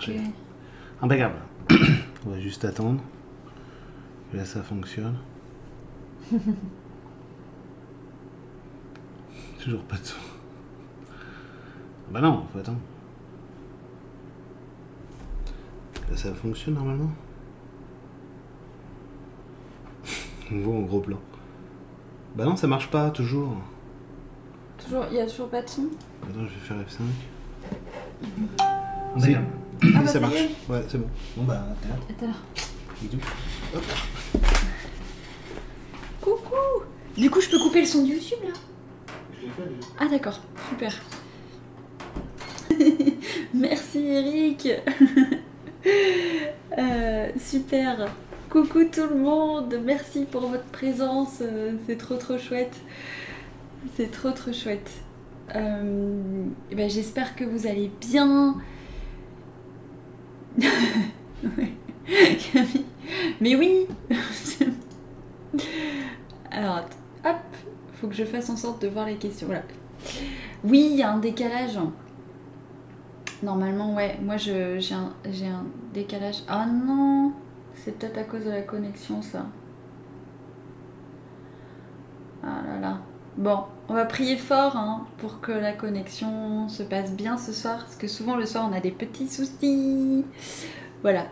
marché. Impeccable. On va juste attendre. Là, ça fonctionne. Toujours pas de son. Bah non, faut attendre. Là, ça fonctionne normalement. On voit en gros plan. Bah non, ça marche pas toujours. Toujours, il y a toujours pas de son? Attends, je vais faire F5. Si. Ah bah, ça marche. Ouais, c'est bon. Bon bah. Bisous. Hop. Coucou Du coup, je peux couper le son du YouTube là? Je l'ai fait déjà. Ah d'accord, super. Merci Eric. Euh, super. Coucou tout le monde, merci pour votre présence, euh, c'est trop trop chouette. C'est trop trop chouette. Euh, eh ben, J'espère que vous allez bien. Mais oui Alors, hop, faut que je fasse en sorte de voir les questions. Voilà. Oui, il y a un décalage. Normalement, ouais. Moi, je- j'ai un, j'ai un décalage. Ah non C'est peut-être à cause de la connexion, ça. Ah là là. Bon, on va prier fort hein, pour que la connexion se passe bien ce soir. Parce que souvent, le soir, on a des petits soucis. Voilà.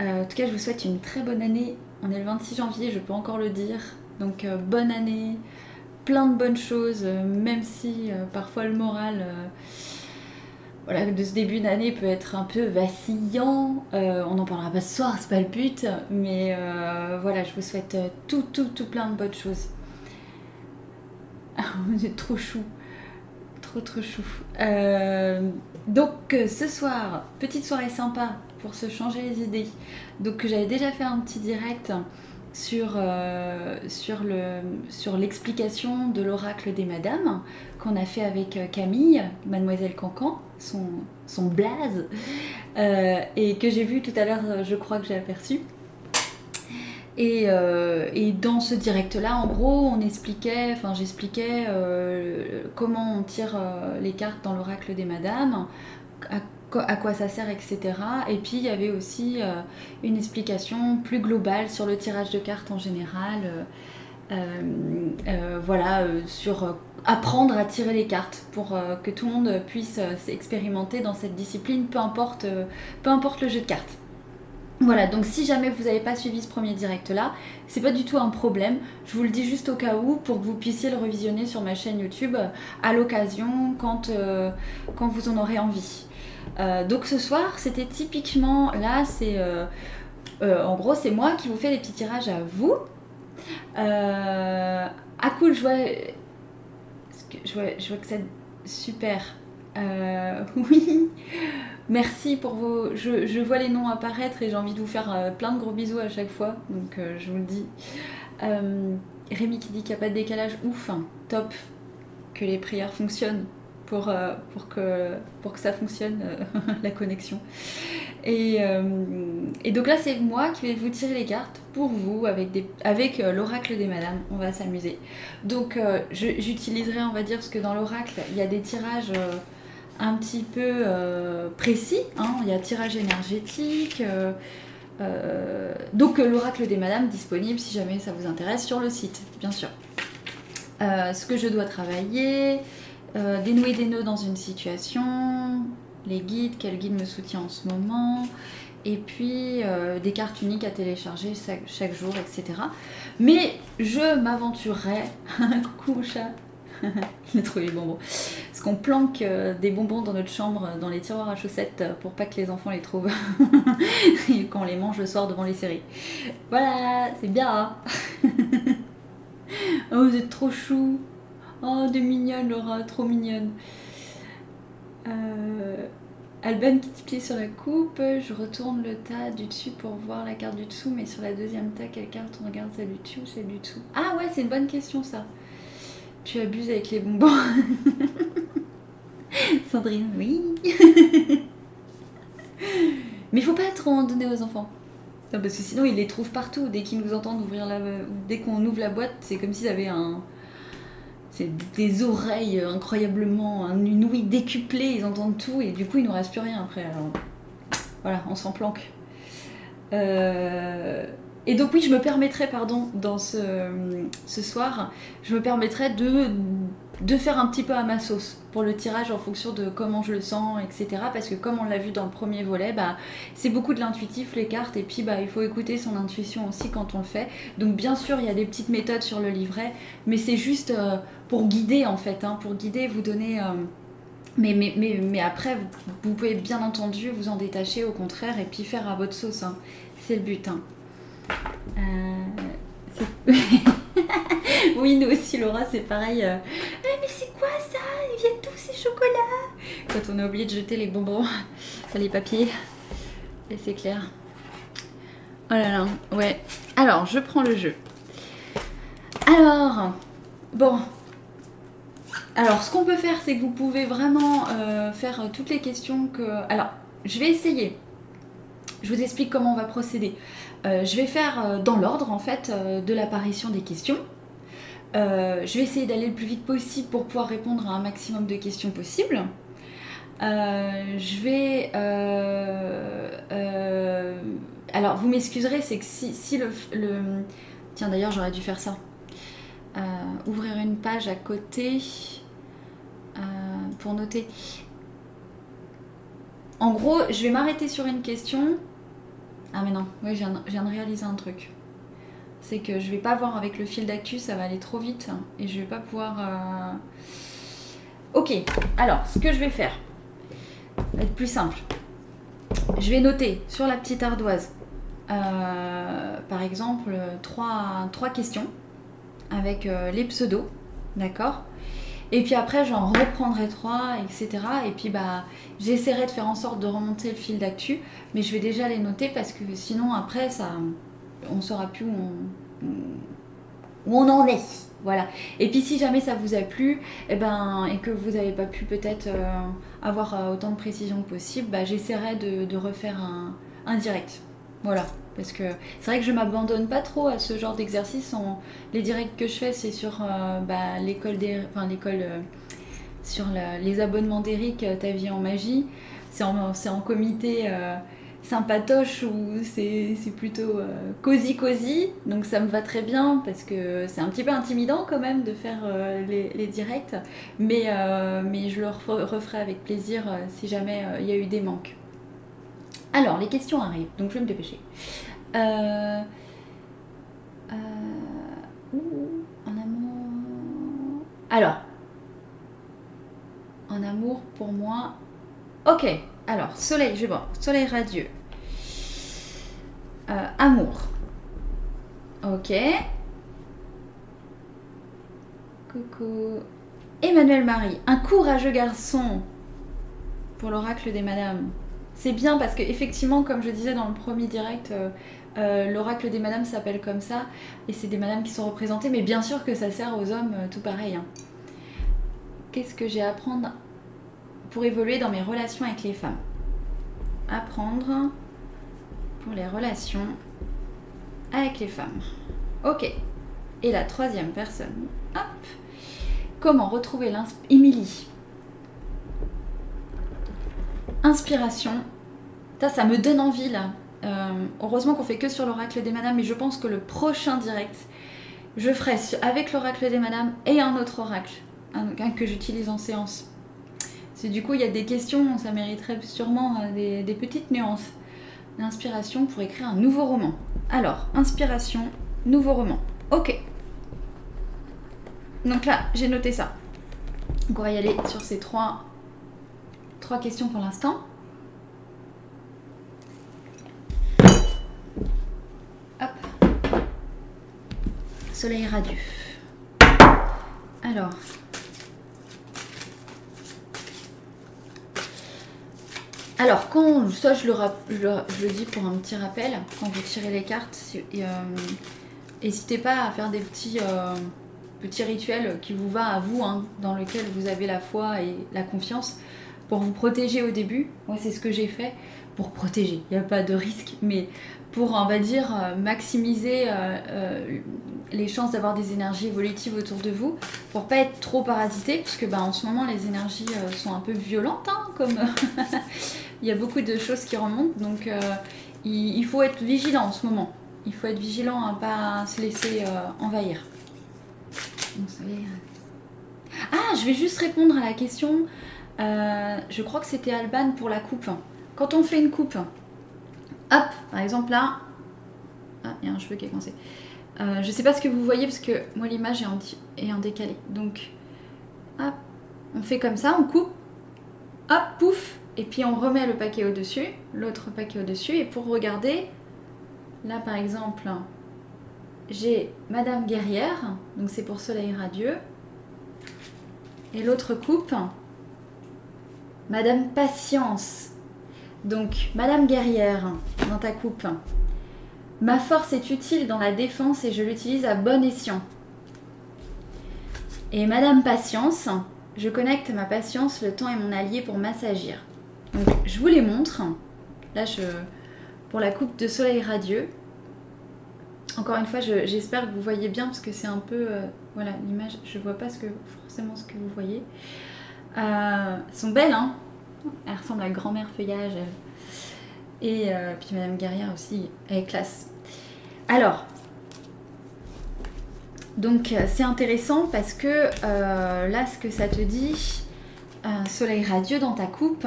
Euh, en tout cas, je vous souhaite une très bonne année. On est le 26 janvier, je peux encore le dire. Donc, euh, bonne année plein de bonnes choses, euh, même si parfois le moral voilà, de ce début d'année peut être un peu vacillant. On n'en parlera pas ce soir, c'est pas le but, mais voilà, je vous souhaite tout, tout, tout plein de bonnes choses. Vous trop chou, trop, trop chou. Euh, donc euh, ce soir, petite soirée sympa pour se changer les idées. Donc j'avais déjà fait un petit direct sur, euh, l'explication de l'oracle des madames qu'on a fait avec Camille, mademoiselle Cancan, son, son blaze, et que j'ai vu tout à l'heure, je crois que j'ai aperçu. Et, euh, et dans ce direct-là, en gros, on expliquait, enfin j'expliquais euh, comment on tire euh, les cartes dans l'oracle des madames, à, à quoi ça sert, etc. Et puis il y avait aussi une explication plus globale sur le tirage de cartes en général. voilà, sur apprendre à tirer les cartes pour que tout le monde puisse s'expérimenter dans cette discipline, peu importe, peu importe le jeu de cartes. Voilà, donc si jamais vous n'avez pas suivi ce premier direct là, c'est pas du tout un problème. Je vous le dis juste au cas où pour que vous puissiez le revisionner sur ma chaîne YouTube euh, à l'occasion quand, euh, quand vous en aurez envie. Euh, donc ce soir, c'était typiquement là, c'est en gros, c'est moi qui vous fais les petits tirages à vous. Ah cool, je vois, je vois, je vois que c'est super. Oui, merci pour vos. Je, vois les noms apparaître et j'ai envie de vous faire euh, plein de gros bisous à chaque fois, donc euh, je vous le dis. Euh, Rémi qui dit qu'il n'y a pas de décalage, ouf, hein, top, que les prières fonctionnent pour, pour, que, pour que ça fonctionne, la connexion. Et, donc là, c'est moi qui vais vous tirer les cartes pour vous avec, avec l'oracle des madames. On va s'amuser. Donc j'utiliserai, on va dire, parce que dans l'oracle, il y a des tirages un petit peu euh, précis. hein. Il y a tirage énergétique. euh, euh, donc l'oracle des madames disponible si jamais ça vous intéresse sur le site, bien sûr. Ce que je dois travailler, dénouer des nœuds dans une situation, les guides, quel guide me soutient en ce moment, et puis des cartes uniques à télécharger chaque, jour, etc. Mais je m'aventurerai, coucou chat, il a trouvé les bonbons, parce qu'on planque euh, des bonbons dans notre chambre, dans les tiroirs à chaussettes, euh, pour pas que les enfants les trouvent, et qu'on les mange le soir devant les séries. Voilà, c'est bien. hein. oh, vous êtes trop chou. Oh, de mignonne, Laura, trop mignonne. Euh, Alban qui pied sur la coupe, je retourne le tas du dessus pour voir la carte du dessous, mais sur la deuxième tas, quelle carte on regarde? Celle du dessus ou celle du dessous? Ah ouais, c'est une bonne question ça. Tu abuses avec les bonbons. Sandrine, oui. mais il faut pas trop en donner aux enfants. Parce que sinon ils les trouvent partout. Dès qu'ils nous entendent ouvrir la... Dès qu'on ouvre la boîte, c'est comme s'ils avaient un... C'est des oreilles incroyablement, un- une ouïe décuplée, ils entendent tout et du coup il nous reste plus rien après. Alors Voilà, on s'en planque. Euh, et donc oui, je me permettrais, pardon, dans ce, ce soir, je me permettrais de, de faire un petit peu à ma sauce pour le tirage en fonction de comment je le sens, etc. Parce que comme on l'a vu dans le premier volet, bah, c'est beaucoup de l'intuitif, les cartes, et puis bah, il faut écouter son intuition aussi quand on le fait. Donc bien sûr, il y a des petites méthodes sur le livret, mais c'est juste euh, pour guider en fait, hein, pour guider, vous donner... Euh, mais, mais, mais, mais, après, vous, pouvez bien entendu vous en détacher au contraire et puis faire à votre sauce. Hein. C'est le but. Hein. Euh, oui, nous aussi, Laura, c'est pareil. Euh. Eh, mais c'est quoi ça? Ils viennent tous ces chocolats Quand on a oublié de jeter les bonbons, les papiers. Et c'est clair. Oh là là, ouais. Alors, je prends le jeu. Alors, bon. Alors, ce qu'on peut faire, c'est que vous pouvez vraiment euh, faire toutes les questions que... Alors, je vais essayer. Je vous explique comment on va procéder. Euh, je vais faire euh, dans l'ordre en fait euh, de l'apparition des questions. je vais essayer d'aller le plus vite possible pour pouvoir répondre à un maximum de questions possibles. je vais... alors vous m'excuserez, c'est que si, le, le, Tiens d'ailleurs j'aurais dû faire ça. ouvrir une page à côté pour noter. En gros, je vais m'arrêter sur une question ah mais non, oui, je viens, de réaliser un truc. C'est que je vais pas voir avec le fil d'actu, ça va aller trop vite et je vais pas pouvoir... Euh, ok, alors ce que je vais faire va être plus simple. Je vais noter sur la petite ardoise, euh, par exemple, trois, questions avec euh, les pseudos, d'accord? Et puis après, j'en reprendrai trois, etc. Et puis bah, j'essaierai de faire en sorte de remonter le fil d'actu, mais je vais déjà les noter parce que sinon après, ça, on saura plus où on, on en est. Voilà. Et puis si jamais ça vous a plu, et, eh ben, et que vous n'avez pas pu peut-être euh, avoir euh, autant de précision que possible, bah, j'essaierai de, refaire un, un direct. Voilà. Parce que c'est vrai que je m'abandonne pas trop à ce genre d'exercice. Les directs que je fais, c'est sur euh, bah, l'école des... enfin, l'école euh, sur les abonnements d'Eric, euh, Ta vie en magie. C'est en, comité sympatoche ou c'est plutôt cosy cosy. Donc ça me va très bien parce que c'est un petit peu intimidant quand même de faire les, les, directs. Mais, mais je le referai avec plaisir si jamais il y a eu des manques. Alors, les questions arrivent, donc je vais me dépêcher. Euh, euh, en amour? Alors, en amour pour moi. Ok, alors, soleil, je voir. Soleil radieux. Euh, amour. Ok. Coucou. Emmanuel Marie, un courageux garçon pour l'oracle des madames. C'est bien parce que effectivement, comme je disais dans le premier direct, euh, euh, l'oracle des madames s'appelle comme ça, et c'est des madames qui sont représentées, mais bien sûr que ça sert aux hommes euh, tout pareil. Hein. Qu'est-ce que j'ai à apprendre pour évoluer dans mes relations avec les femmes? Apprendre pour les relations avec les femmes. Ok. Et la troisième personne. Hop. Comment retrouver l'inspiration. Inspiration. Ça, ça me donne envie là. Euh, heureusement qu'on fait que sur l'oracle des madames, mais je pense que le prochain direct, je ferai avec l'oracle des madames et un autre oracle, un, que j'utilise en séance. C'est du coup, il y a des questions, ça mériterait sûrement euh, des, petites nuances. L'inspiration pour écrire un nouveau roman. Alors, inspiration, nouveau roman. Ok. Donc là, j'ai noté ça. On va y aller sur ces trois trois questions pour l'instant. Hop. Soleil radieux. Alors. Alors, quand, ça je le, dis pour un petit rappel, quand vous tirez les cartes, euh, n'hésitez pas à faire des petits, euh, petits rituels qui vous va à vous, hein, dans lequel vous avez la foi et la confiance pour vous protéger au début. Moi, c'est ce que j'ai fait pour protéger. Il n'y a pas de risque, mais pour, on va dire, euh, maximiser euh, euh, les chances d'avoir des énergies évolutives autour de vous, pour pas être trop parasité, puisque bah, en ce moment les énergies sont un peu violentes, hein, comme, il y a beaucoup de choses qui remontent, donc il, faut être vigilant en ce moment. Il faut être vigilant à pas se laisser envahir. Ah, je vais juste répondre à la question. je crois que c'était Alban pour la coupe. Quand on fait une coupe, hop, par exemple là. Ah, il y a un cheveu qui est coincé. Euh, je sais pas ce que vous voyez parce que moi l'image est est en décalé. Donc, hop, on fait comme ça, on coupe, hop, pouf, et puis on remet le paquet au-dessus, l'autre paquet au-dessus, et pour regarder, là par exemple, j'ai Madame Guerrière, donc c'est pour Soleil Radieux, et l'autre coupe, Madame Patience. Donc, Madame Guerrière, dans ta coupe. Ma force est utile dans la défense et je l'utilise à bon escient. Et Madame Patience, je connecte ma patience, le temps est mon allié pour m'assagir. Donc, je vous les montre. Là, je, pour la coupe de soleil radieux. Encore une fois, je- j'espère que vous voyez bien parce que c'est un peu. euh, voilà, l'image, je vois pas forcément ce que vous voyez. Euh, sont belles, hein Elles ressemblent à grand-mère feuillage. Et euh, puis Madame Guerrière aussi, elle est classe. Alors, donc euh, c'est intéressant parce que euh, là, ce que ça te dit, euh, soleil radieux dans ta coupe.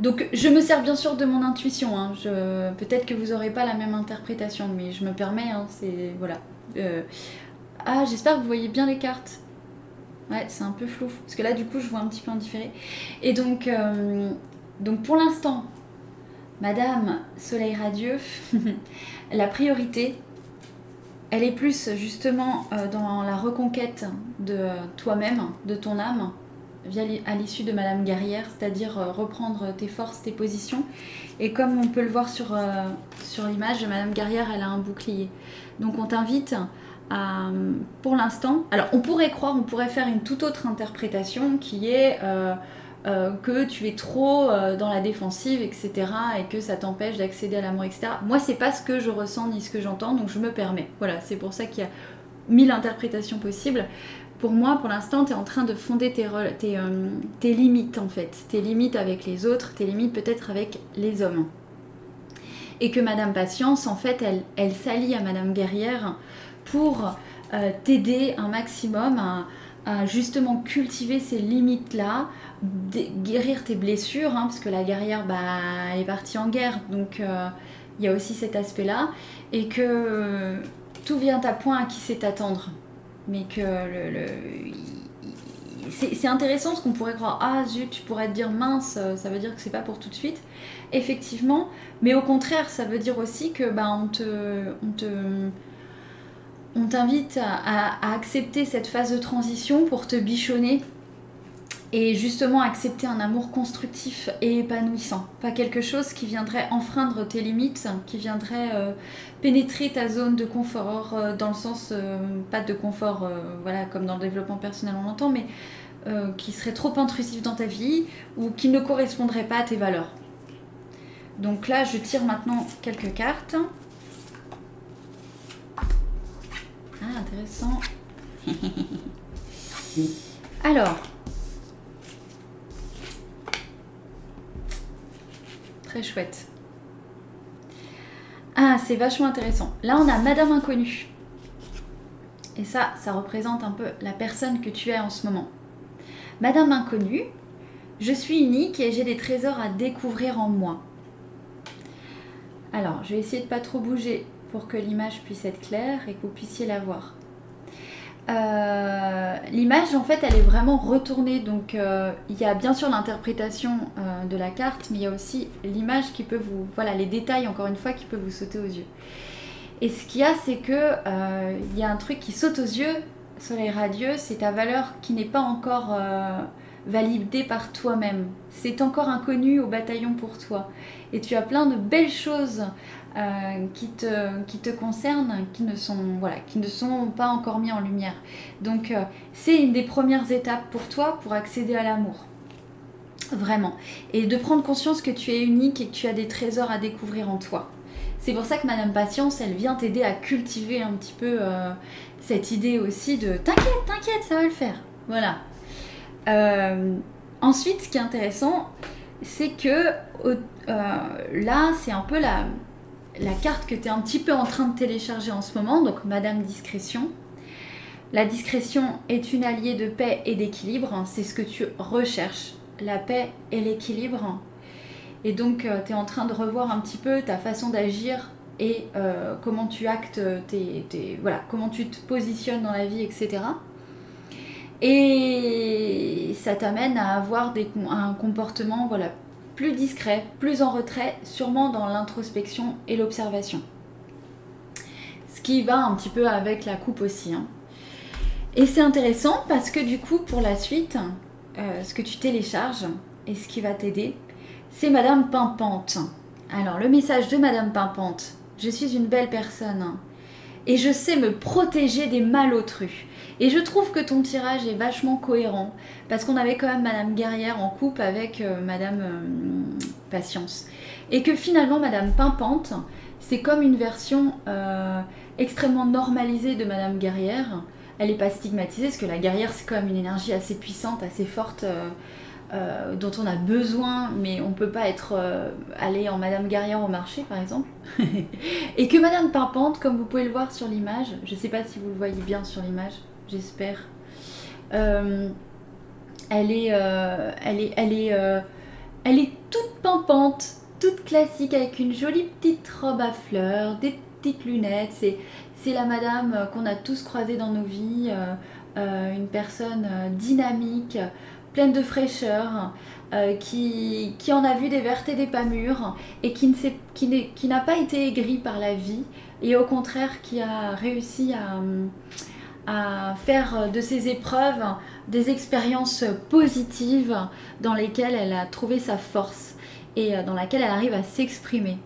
Donc je me sers bien sûr de mon intuition. hein. Je- Peut-être que vous n'aurez pas la même interprétation, mais je me permets. hein, c'est voilà. Ah, j'espère que vous voyez bien les cartes. Ouais, c'est un peu flou parce que là, du coup, je vois un petit peu en différé. Et donc, euh, donc pour l'instant, Madame Soleil radieux, la priorité, elle est plus justement euh, dans la reconquête de toi-même, de ton âme, via à l'issue de Madame Guerrière, c'est-à-dire euh, reprendre tes forces, tes positions. Et comme on peut le voir sur, euh, sur l'image, Madame Guerrière, elle a un bouclier. Donc on t'invite à, pour l'instant, alors on pourrait croire, on pourrait faire une toute autre interprétation qui est euh, euh, que tu es trop euh, dans la défensive, etc. et que ça t'empêche d'accéder à l'amour, etc. Moi, c'est pas ce que je ressens ni ce que j'entends, donc je me permets. Voilà, c'est pour ça qu'il y a mille interprétations possibles. Pour moi, pour l'instant, tu es en train de fonder tes, tes, euh, tes limites, en fait. Tes limites avec les autres, tes limites peut-être avec les hommes. Et que Madame Patience, en fait, elle s'allie à Madame Guerrière pour euh, t'aider un maximum à, justement cultiver ces limites-là, guérir tes blessures, hein, parce que la guerrière, bah, est partie en guerre, donc euh, il y a aussi cet aspect-là, et que tout vient à point à qui sait attendre, mais que le, le- c'est intéressant parce qu'on pourrait croire ah zut tu pourrais te dire mince ça veut dire que c'est pas pour tout de suite effectivement mais au contraire ça veut dire aussi que bah on te on t'invite à, accepter cette phase de transition pour te bichonner et justement accepter un amour constructif et épanouissant. Pas quelque chose qui viendrait enfreindre tes limites, qui viendrait euh, pénétrer ta zone de confort, euh, dans le sens, euh, pas de confort, voilà, comme dans le développement personnel on l'entend, mais qui serait trop intrusif dans ta vie ou qui ne correspondrait pas à tes valeurs. Donc là, je tire maintenant quelques cartes. Ah, intéressant. Alors. Très chouette. Ah, c'est vachement intéressant. Là, on a Madame Inconnue. Et ça, ça représente un peu la personne que tu es en ce moment. Madame Inconnue, je suis unique et j'ai des trésors à découvrir en moi. Alors, je vais essayer de pas trop bouger pour que l'image puisse être claire et que vous puissiez la voir. Euh, l'image, en fait, elle est vraiment retournée. Donc, euh, il y a bien sûr l'interprétation euh, de la carte, mais il y a aussi l'image qui peut vous. Voilà, les détails, encore une fois, qui peuvent vous sauter aux yeux. Et ce qu'il y a, c'est que il y a un truc qui saute aux yeux, soleil radieux, c'est ta valeur qui n'est pas encore validée par toi-même. C'est encore inconnu au bataillon pour toi. Et tu as plein de belles choses euh, qui, te, qui te concernent, qui ne, sont, voilà, qui ne sont pas encore mis en lumière. Donc euh, c'est une des premières étapes pour toi pour accéder à l'amour. Vraiment. Et de prendre conscience que tu es unique et que tu as des trésors à découvrir en toi. C'est pour ça que Madame Patience, elle vient t'aider à cultiver un petit peu euh, cette idée aussi de t'inquiète, t'inquiète, ça va le faire. Voilà. Ensuite, ce qui est intéressant, c'est que là, c'est un peu la, la carte que tu es un petit peu en train de télécharger en ce moment, donc Madame Discrétion. La discrétion est une alliée de paix et d'équilibre, c'est ce que tu recherches, la paix et l'équilibre. Et donc euh, tu es en train de revoir un petit peu ta façon d'agir et euh, comment tu actes tes, voilà, comment tu te positionnes dans la vie, etc. Et ça t'amène à avoir un comportement voilà, plus discret, plus en retrait, sûrement dans l'introspection et l'observation. Ce qui va un petit peu avec la coupe aussi. Hein. Et c'est intéressant parce que du coup, pour la suite, euh, ce que tu télécharges et ce qui va t'aider, c'est Madame Pimpante. Alors, le message de Madame Pimpante, je suis une belle personne et je sais me protéger des malotrus. Et je trouve que ton tirage est vachement cohérent parce qu'on avait quand même Madame Guerrière en couple avec euh, Madame euh, Patience. Et que finalement, Madame Pimpante, c'est comme une version euh, extrêmement normalisée de Madame Guerrière. Elle n'est pas stigmatisée parce que la guerrière, c'est quand même une énergie assez puissante, assez forte. dont on a besoin, mais on ne peut pas être allé en Madame Guerrière au marché, par exemple. et que Madame Pimpante, comme vous pouvez le voir sur l'image, je ne sais pas si vous le voyez bien sur l'image, j'espère. Euh, elle est, euh, elle est, elle est, euh, elle est toute pimpante, toute classique avec une jolie petite robe à fleurs, des petites lunettes. C'est, c'est la madame qu'on a tous croisée dans nos vies, une personne dynamique, pleine de fraîcheur. qui, qui, en a vu des vertes et des pas mûres et qui, ne qui, qui n'a pas été aigrie par la vie et au contraire qui a réussi à, à faire de ces épreuves des expériences positives dans lesquelles elle a trouvé sa force et euh, dans laquelle elle arrive à s'exprimer.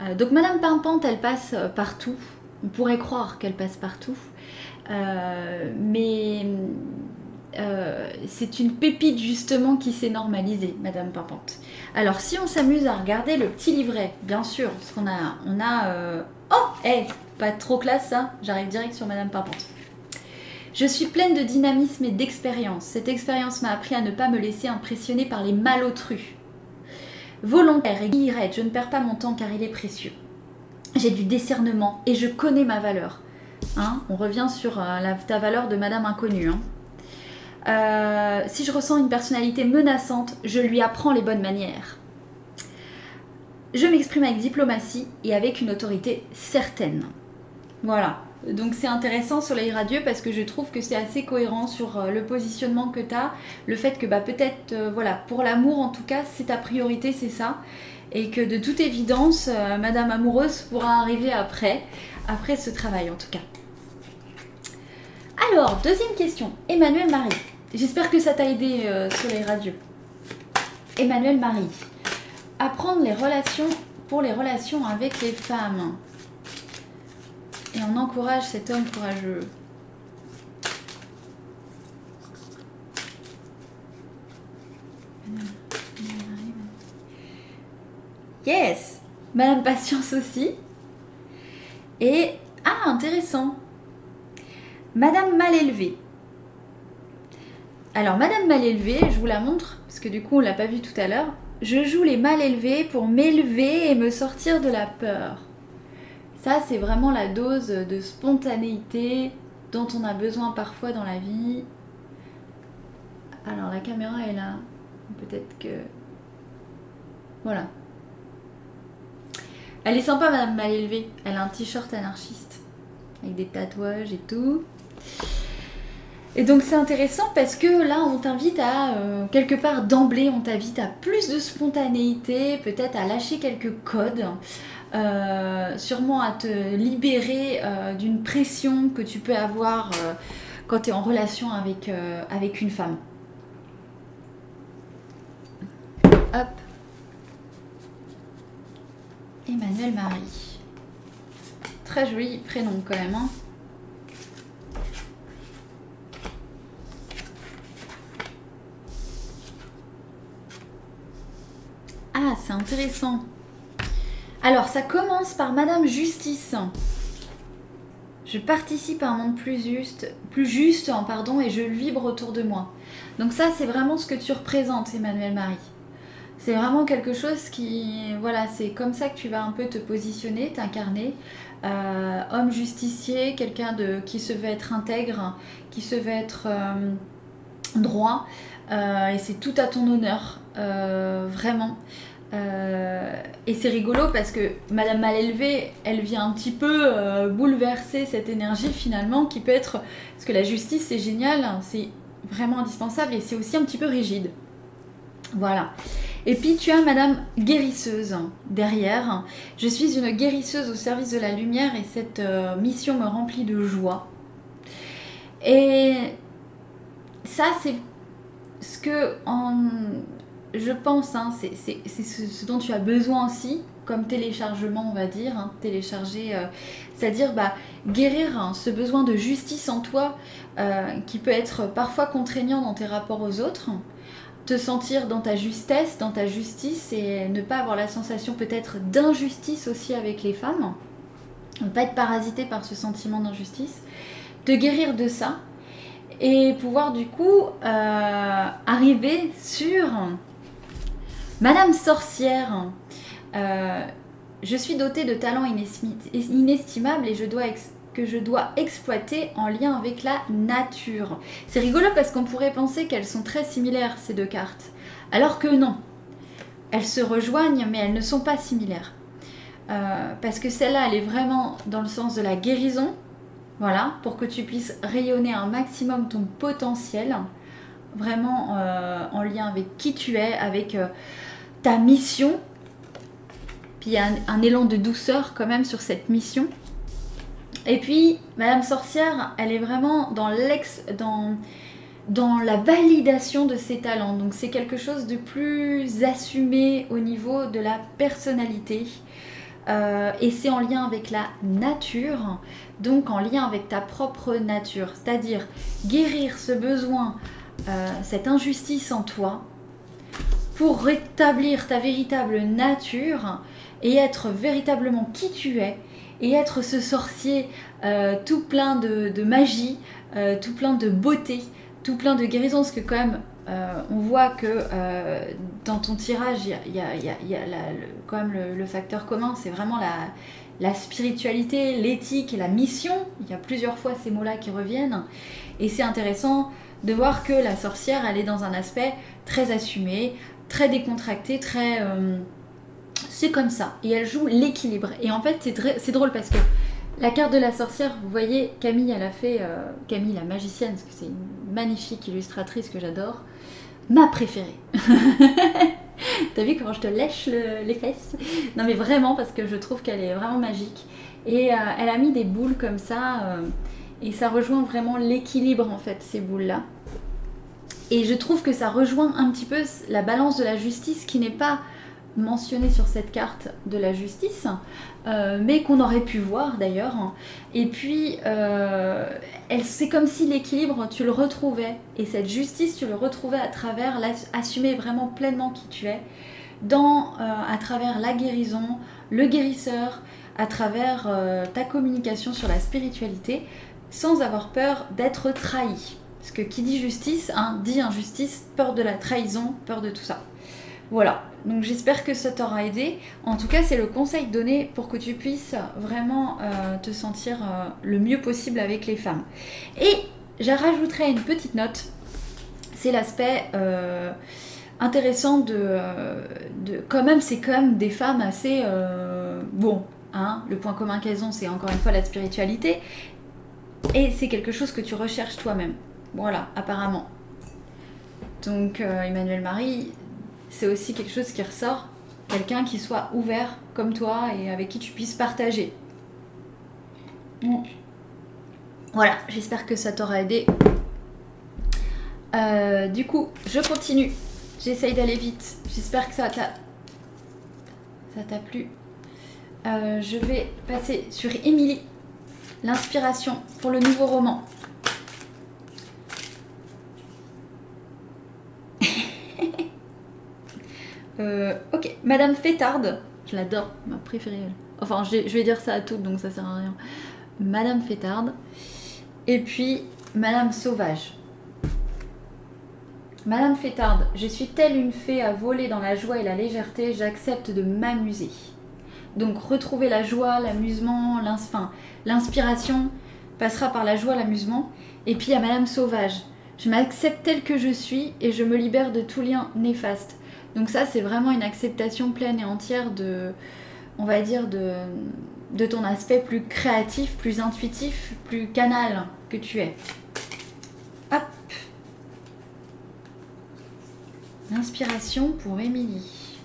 Euh, donc Madame Pimpante, elle passe partout. On pourrait croire qu'elle passe partout. Euh, mais c'est une pépite justement qui s'est normalisée, Madame Pimpante. Alors si on s'amuse à regarder le petit livret, bien sûr, parce qu'on a... On a Oh Eh Pas trop classe ça J'arrive direct sur Madame Pimpante. Je suis pleine de dynamisme et d'expérience. Cette expérience m'a appris à ne pas me laisser impressionner par les malotrus. Volontaire et guillerette, je ne perds pas mon temps car il est précieux. J'ai du discernement et je connais ma valeur. Hein, on revient sur euh, la, ta valeur de Madame Inconnue. Hein. Euh, si je ressens une personnalité menaçante, je lui apprends les bonnes manières. Je m'exprime avec diplomatie et avec une autorité certaine. Voilà, donc c'est intéressant Soleil Radieux parce que je trouve que c'est assez cohérent sur euh, le positionnement que tu as, le fait que bah, peut-être, euh, voilà, pour l'amour en tout cas, c'est ta priorité, c'est ça. Et que de toute évidence, euh, Madame Amoureuse pourra arriver après, après ce travail en tout cas. Alors, deuxième question, Emmanuel Marie. J'espère que ça t'a aidé Soleil Radieux. Emmanuel Marie. Apprendre les relations pour les relations avec les femmes et on encourage cet homme courageux. Yes Madame Patience aussi. Et, ah, intéressant. Madame Mal élevée. Alors, Madame Mal élevée, je vous la montre, parce que du coup, on l'a pas vu tout à l'heure. Je joue les mal élevés pour m'élever et me sortir de la peur. Ça, c'est vraiment la dose de spontanéité dont on a besoin parfois dans la vie. Alors la caméra est là. Peut-être que... Voilà. Elle est sympa, Madame Mal élevée. Elle a un t-shirt anarchiste. Avec des tatouages et tout. Et donc c'est intéressant parce que là on t'invite à, euh, quelque part d'emblée, on t'invite à plus de spontanéité, peut-être à lâcher quelques codes, euh, sûrement à te libérer euh, d'une pression que tu peux avoir euh, quand tu es en relation avec, avec une femme. Hop. Emmanuel Marie. Très joli prénom quand même. Hein. Ah, c'est intéressant. Alors, ça commence par Madame Justice. Je participe à un monde plus juste, plus juste hein, pardon, et je vibre autour de moi. Donc ça, c'est vraiment ce que tu représentes, Emmanuel Marie. C'est vraiment quelque chose qui, voilà, c'est comme ça que tu vas un peu te positionner, t'incarner. Euh, homme justicier, quelqu'un de qui se veut être intègre, qui se veut être euh, droit, euh, et c'est tout à ton honneur, vraiment. Et c'est rigolo parce que Madame mal élevée, elle vient un petit peu bouleverser cette énergie finalement qui peut être parce que la justice c'est génial, c'est vraiment indispensable et c'est aussi un petit peu rigide. Voilà. Et puis tu as Madame guérisseuse derrière. Je suis une guérisseuse au service de la lumière et cette euh, mission me remplit de joie. Et ça, c'est ce que je pense, hein, c'est ce, dont tu as besoin aussi, comme téléchargement, on va dire, hein, télécharger, euh, c'est-à-dire bah, guérir hein, ce besoin de justice en toi euh, qui peut être parfois contraignant dans tes rapports aux autres te sentir dans ta justesse, dans ta justice et ne pas avoir la sensation peut-être d'injustice aussi avec les femmes, ne pas être parasité par ce sentiment d'injustice, te guérir de ça et pouvoir du coup euh, arriver sur Madame sorcière. Euh, je suis dotée de talents inestimables et que je dois exploiter en lien avec la nature. C'est rigolo parce qu'on pourrait penser qu'elles sont très similaires ces deux cartes, alors que non. Elles se rejoignent mais elles ne sont pas similaires. Euh, parce que celle-là, elle est vraiment dans le sens de la guérison, voilà, pour que tu puisses rayonner un maximum ton potentiel, vraiment euh, en lien avec qui tu es, avec ta mission. Puis un élan de douceur quand même sur cette mission. Et puis, Madame Sorcière, elle est vraiment dans la validation de ses talents. Donc c'est quelque chose de plus assumé au niveau de la personnalité. Euh, et c'est en lien avec la nature, donc en lien avec ta propre nature. C'est-à-dire guérir ce besoin, euh, cette injustice en toi, pour rétablir ta véritable nature et être véritablement qui tu es et être ce sorcier euh, tout plein de, magie, euh, tout plein de beauté, tout plein de guérison, parce que quand même, euh, on voit que dans ton tirage, il y a, quand même le, facteur commun, c'est vraiment la, la spiritualité, l'éthique et la mission. Il y a plusieurs fois ces mots-là qui reviennent. Et c'est intéressant de voir que la sorcière, elle est dans un aspect très assumé, très décontracté, très c'est comme ça. Et elle joue l'équilibre. Et en fait, c'est drôle parce que la carte de la sorcière, vous voyez, Camille, elle a fait. Euh, Camille, la magicienne, parce que c'est une magnifique illustratrice que j'adore. Ma préférée. T'as vu comment je te lèche les fesses? Non, mais vraiment, parce que je trouve qu'elle est vraiment magique. Et euh, elle a mis des boules comme ça. Euh, et ça rejoint vraiment l'équilibre, en fait, ces boules-là. Et je trouve que ça rejoint un petit peu la balance de la justice qui n'est pas mentionné sur cette carte de la justice, euh, mais qu'on aurait pu voir d'ailleurs. Et puis, euh, c'est comme si l'équilibre, tu le retrouvais, et cette justice, tu le retrouvais à travers assumer vraiment pleinement qui tu es, dans, euh, à travers la guérison, le guérisseur, à travers ta communication sur la spiritualité, sans avoir peur d'être trahi. Parce que qui dit justice, hein, dit injustice, peur de la trahison, peur de tout ça. Voilà, donc j'espère que ça t'aura aidé. En tout cas, c'est le conseil donné pour que tu puisses vraiment euh, te sentir euh, le mieux possible avec les femmes. Et j'ai rajouterai une petite note. C'est l'aspect euh, intéressant de, de, Quand même, c'est quand même des femmes assez... bon, hein, le point commun qu'elles ont, c'est encore une fois la spiritualité. Et c'est quelque chose que tu recherches toi-même. Voilà, apparemment. Donc, Emmanuel Marie, c'est aussi quelque chose qui ressort, quelqu'un qui soit ouvert comme toi et avec qui tu puisses partager. Mm. Voilà, j'espère que ça t'aura aidé. Euh, du coup, je continue. J'essaye d'aller vite. J'espère que ça t'a ça t'a plu. Euh, je vais passer sur Émilie, l'inspiration pour le nouveau roman. Euh, ok, Madame Fétarde, je l'adore, ma préférée. Enfin, je, vais dire ça à toutes, donc ça sert à rien. Madame Fêtarde et puis Madame Sauvage. Madame Fêtarde, je suis telle une fée à voler dans la joie et la légèreté, j'accepte de m'amuser. Donc retrouver la joie, l'amusement, l'inspiration passera par la joie, l'amusement. Et puis à Madame Sauvage, je m'accepte telle que je suis et je me libère de tout lien néfaste. Donc ça, c'est vraiment une acceptation pleine et entière de, on va dire, de, de ton aspect plus créatif, plus intuitif, plus canal que tu es. Hop L'inspiration pour Émilie.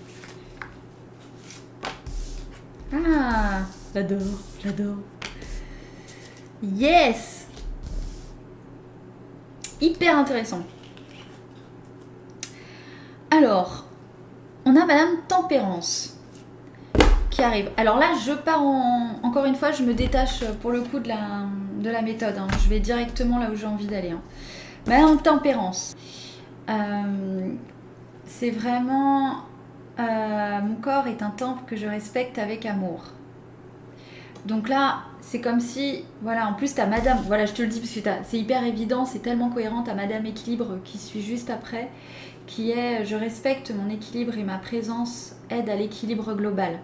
Ah, j'adore, j'adore. Yes Hyper intéressant. Alors, on a Madame Tempérance qui arrive. Alors là, je pars en... Encore une fois, je me détache pour le coup de la, de la méthode. Hein. Je vais directement là où j'ai envie d'aller. Hein. Madame Tempérance. Euh, c'est vraiment... Euh, mon corps est un temple que je respecte avec amour. Donc là, c'est comme si, voilà, en plus, t'as Madame, voilà, je te le dis parce que c'est hyper évident, c'est tellement cohérent, t'as Madame Équilibre qui suit juste après, qui est je respecte mon équilibre et ma présence aide à l'équilibre global.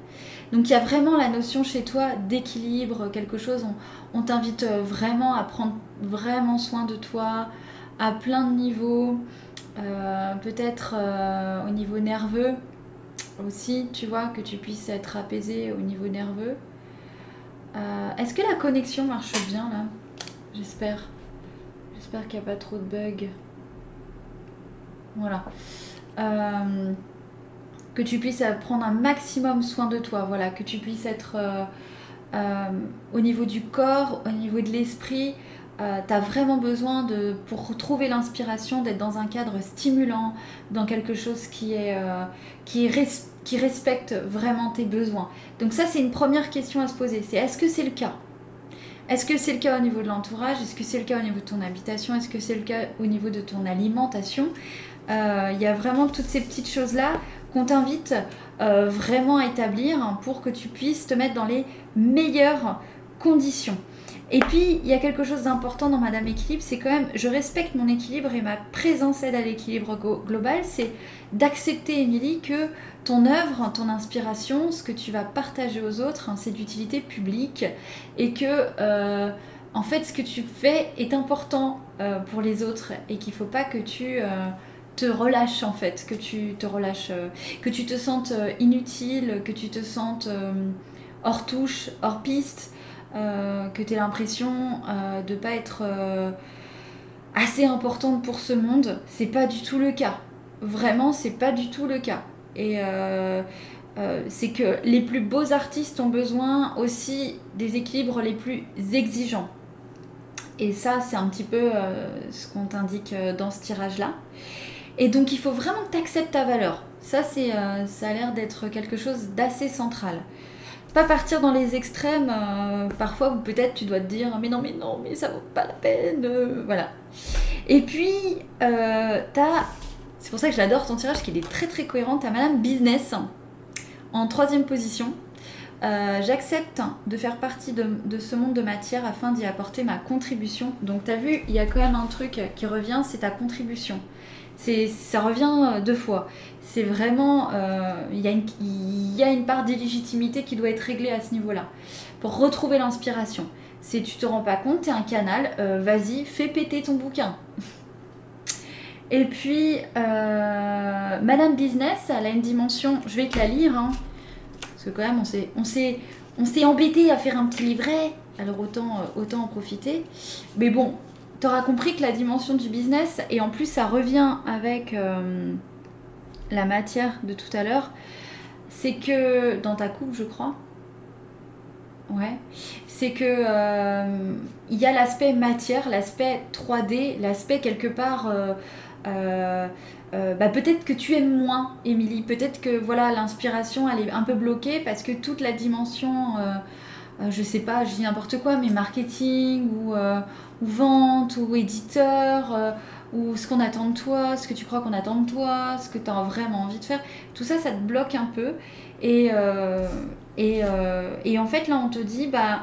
Donc il y a vraiment la notion chez toi d'équilibre, quelque chose, on, t'invite vraiment à prendre vraiment soin de toi à plein de niveaux, euh, peut-être euh, au niveau nerveux aussi, tu vois, que tu puisses être apaisé au niveau nerveux. Euh, est-ce que la connexion marche bien là? J'espère. J'espère qu'il n'y a pas trop de bugs. Voilà. Euh, que tu puisses prendre un maximum soin de toi. Voilà. Que tu puisses être euh, au niveau du corps, au niveau de l'esprit. tu as vraiment besoin de, pour retrouver l'inspiration, d'être dans un cadre stimulant, dans quelque chose qui qui respecte vraiment tes besoins. Donc ça, c'est une première question à se poser. C'est est-ce que c'est le cas? Est-ce que c'est le cas au niveau de l'entourage? Est-ce que c'est le cas au niveau de ton habitation? Est-ce que c'est le cas au niveau de ton alimentation? euh, Il y a vraiment toutes ces petites choses-là qu'on t'invite euh, vraiment à établir pour que tu puisses te mettre dans les meilleures conditions. Et puis, il y a quelque chose d'important dans Madame Équilibre, c'est quand même, je respecte mon équilibre et ma présence aide à l'équilibre global, c'est d'accepter, Émilie, que ton œuvre, ton inspiration, ce que tu vas partager aux autres, hein, c'est d'utilité publique et que, euh, en fait, ce que tu fais est important euh, pour les autres et qu'il ne faut pas que tu... Euh, te relâches en fait, que tu te relâches, que tu te sentes inutile, que tu te sentes hors touche, hors piste, euh, que tu aies l'impression euh, de pas être euh, assez importante pour ce monde, c'est pas du tout le cas. Vraiment, c'est pas du tout le cas. Et c'est que les plus beaux artistes ont besoin aussi des équilibres les plus exigeants. Et ça, c'est un petit peu ce qu'on t'indique dans ce tirage-là. Et donc, il faut vraiment que tu acceptes ta valeur. Ça, c'est, ça a l'air d'être quelque chose d'assez central pas partir dans les extrêmes, euh, parfois où peut-être tu dois te dire mais non, mais non, mais ça vaut pas la peine, euh, voilà. Et puis, euh, t'as, c'est pour ça que j'adore ton tirage, qu'il est très très cohérent, t'as Madame Business en troisième position. J'accepte de faire partie de, de, ce monde de matière afin d'y apporter ma contribution. Donc, t'as vu, il y a quand même un truc qui revient, c'est ta contribution ça revient deux fois. C'est vraiment, euh, il y, a une part d'illégitimité qui doit être réglée à ce niveau-là. Pour retrouver l'inspiration. Si tu te rends pas compte, tu es un canal, euh, vas-y, fais péter ton bouquin. Et puis, euh, Madame Business, elle a une dimension, je vais te la lire, hein, parce que quand même, on s'est, on embêté à faire un petit livret, alors autant en profiter. Mais bon, tu auras compris que la dimension du business, et en plus ça revient avec euh, la matière de tout à l'heure, c'est que dans ta coupe, je crois, ouais, c'est que euh, il y a l'aspect matière, l'aspect 3D, l'aspect quelque part. Euh, bah, peut-être que tu aimes moins, Émilie. Peut-être que voilà l'inspiration elle est un peu bloquée parce que toute la dimension je sais pas, je dis n'importe quoi, mais marketing ou, ou vente, ou éditeur, euh, ou ce qu'on attend de toi, ce que tu crois qu'on attend de toi, ce que tu as vraiment envie de faire. Tout ça, ça te bloque un peu. Et, euh, euh, en fait, là, on te dit, bah,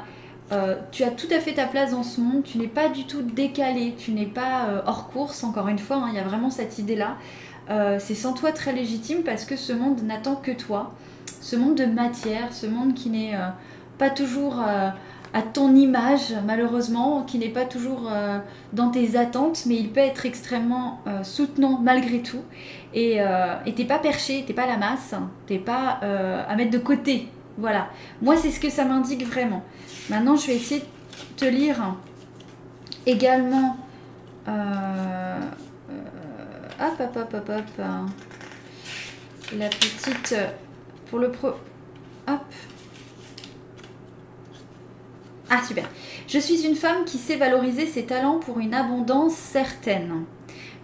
euh, tu as tout à fait ta place dans ce monde, tu n'es pas du tout décalé, tu n'es pas euh, hors course, encore une fois, hein, il y a vraiment cette idée-là. Euh, c'est sans toi très légitime parce que ce monde n'attend que toi. Ce monde de matière, ce monde qui n'est pas toujours à ton image, malheureusement, qui n'est pas toujours dans tes attentes, mais il peut être extrêmement soutenant malgré tout. Et t'es pas perché, t'es pas la masse, t'es pas à mettre de côté. Voilà. Moi, c'est ce que ça m'indique vraiment. Maintenant, je vais essayer de te lire également. Euh, euh, hop, hop, hop, hop, hop. la petite. Pour le pro. Hop. Ah, super. Je suis une femme qui sait valoriser ses talents pour une abondance certaine.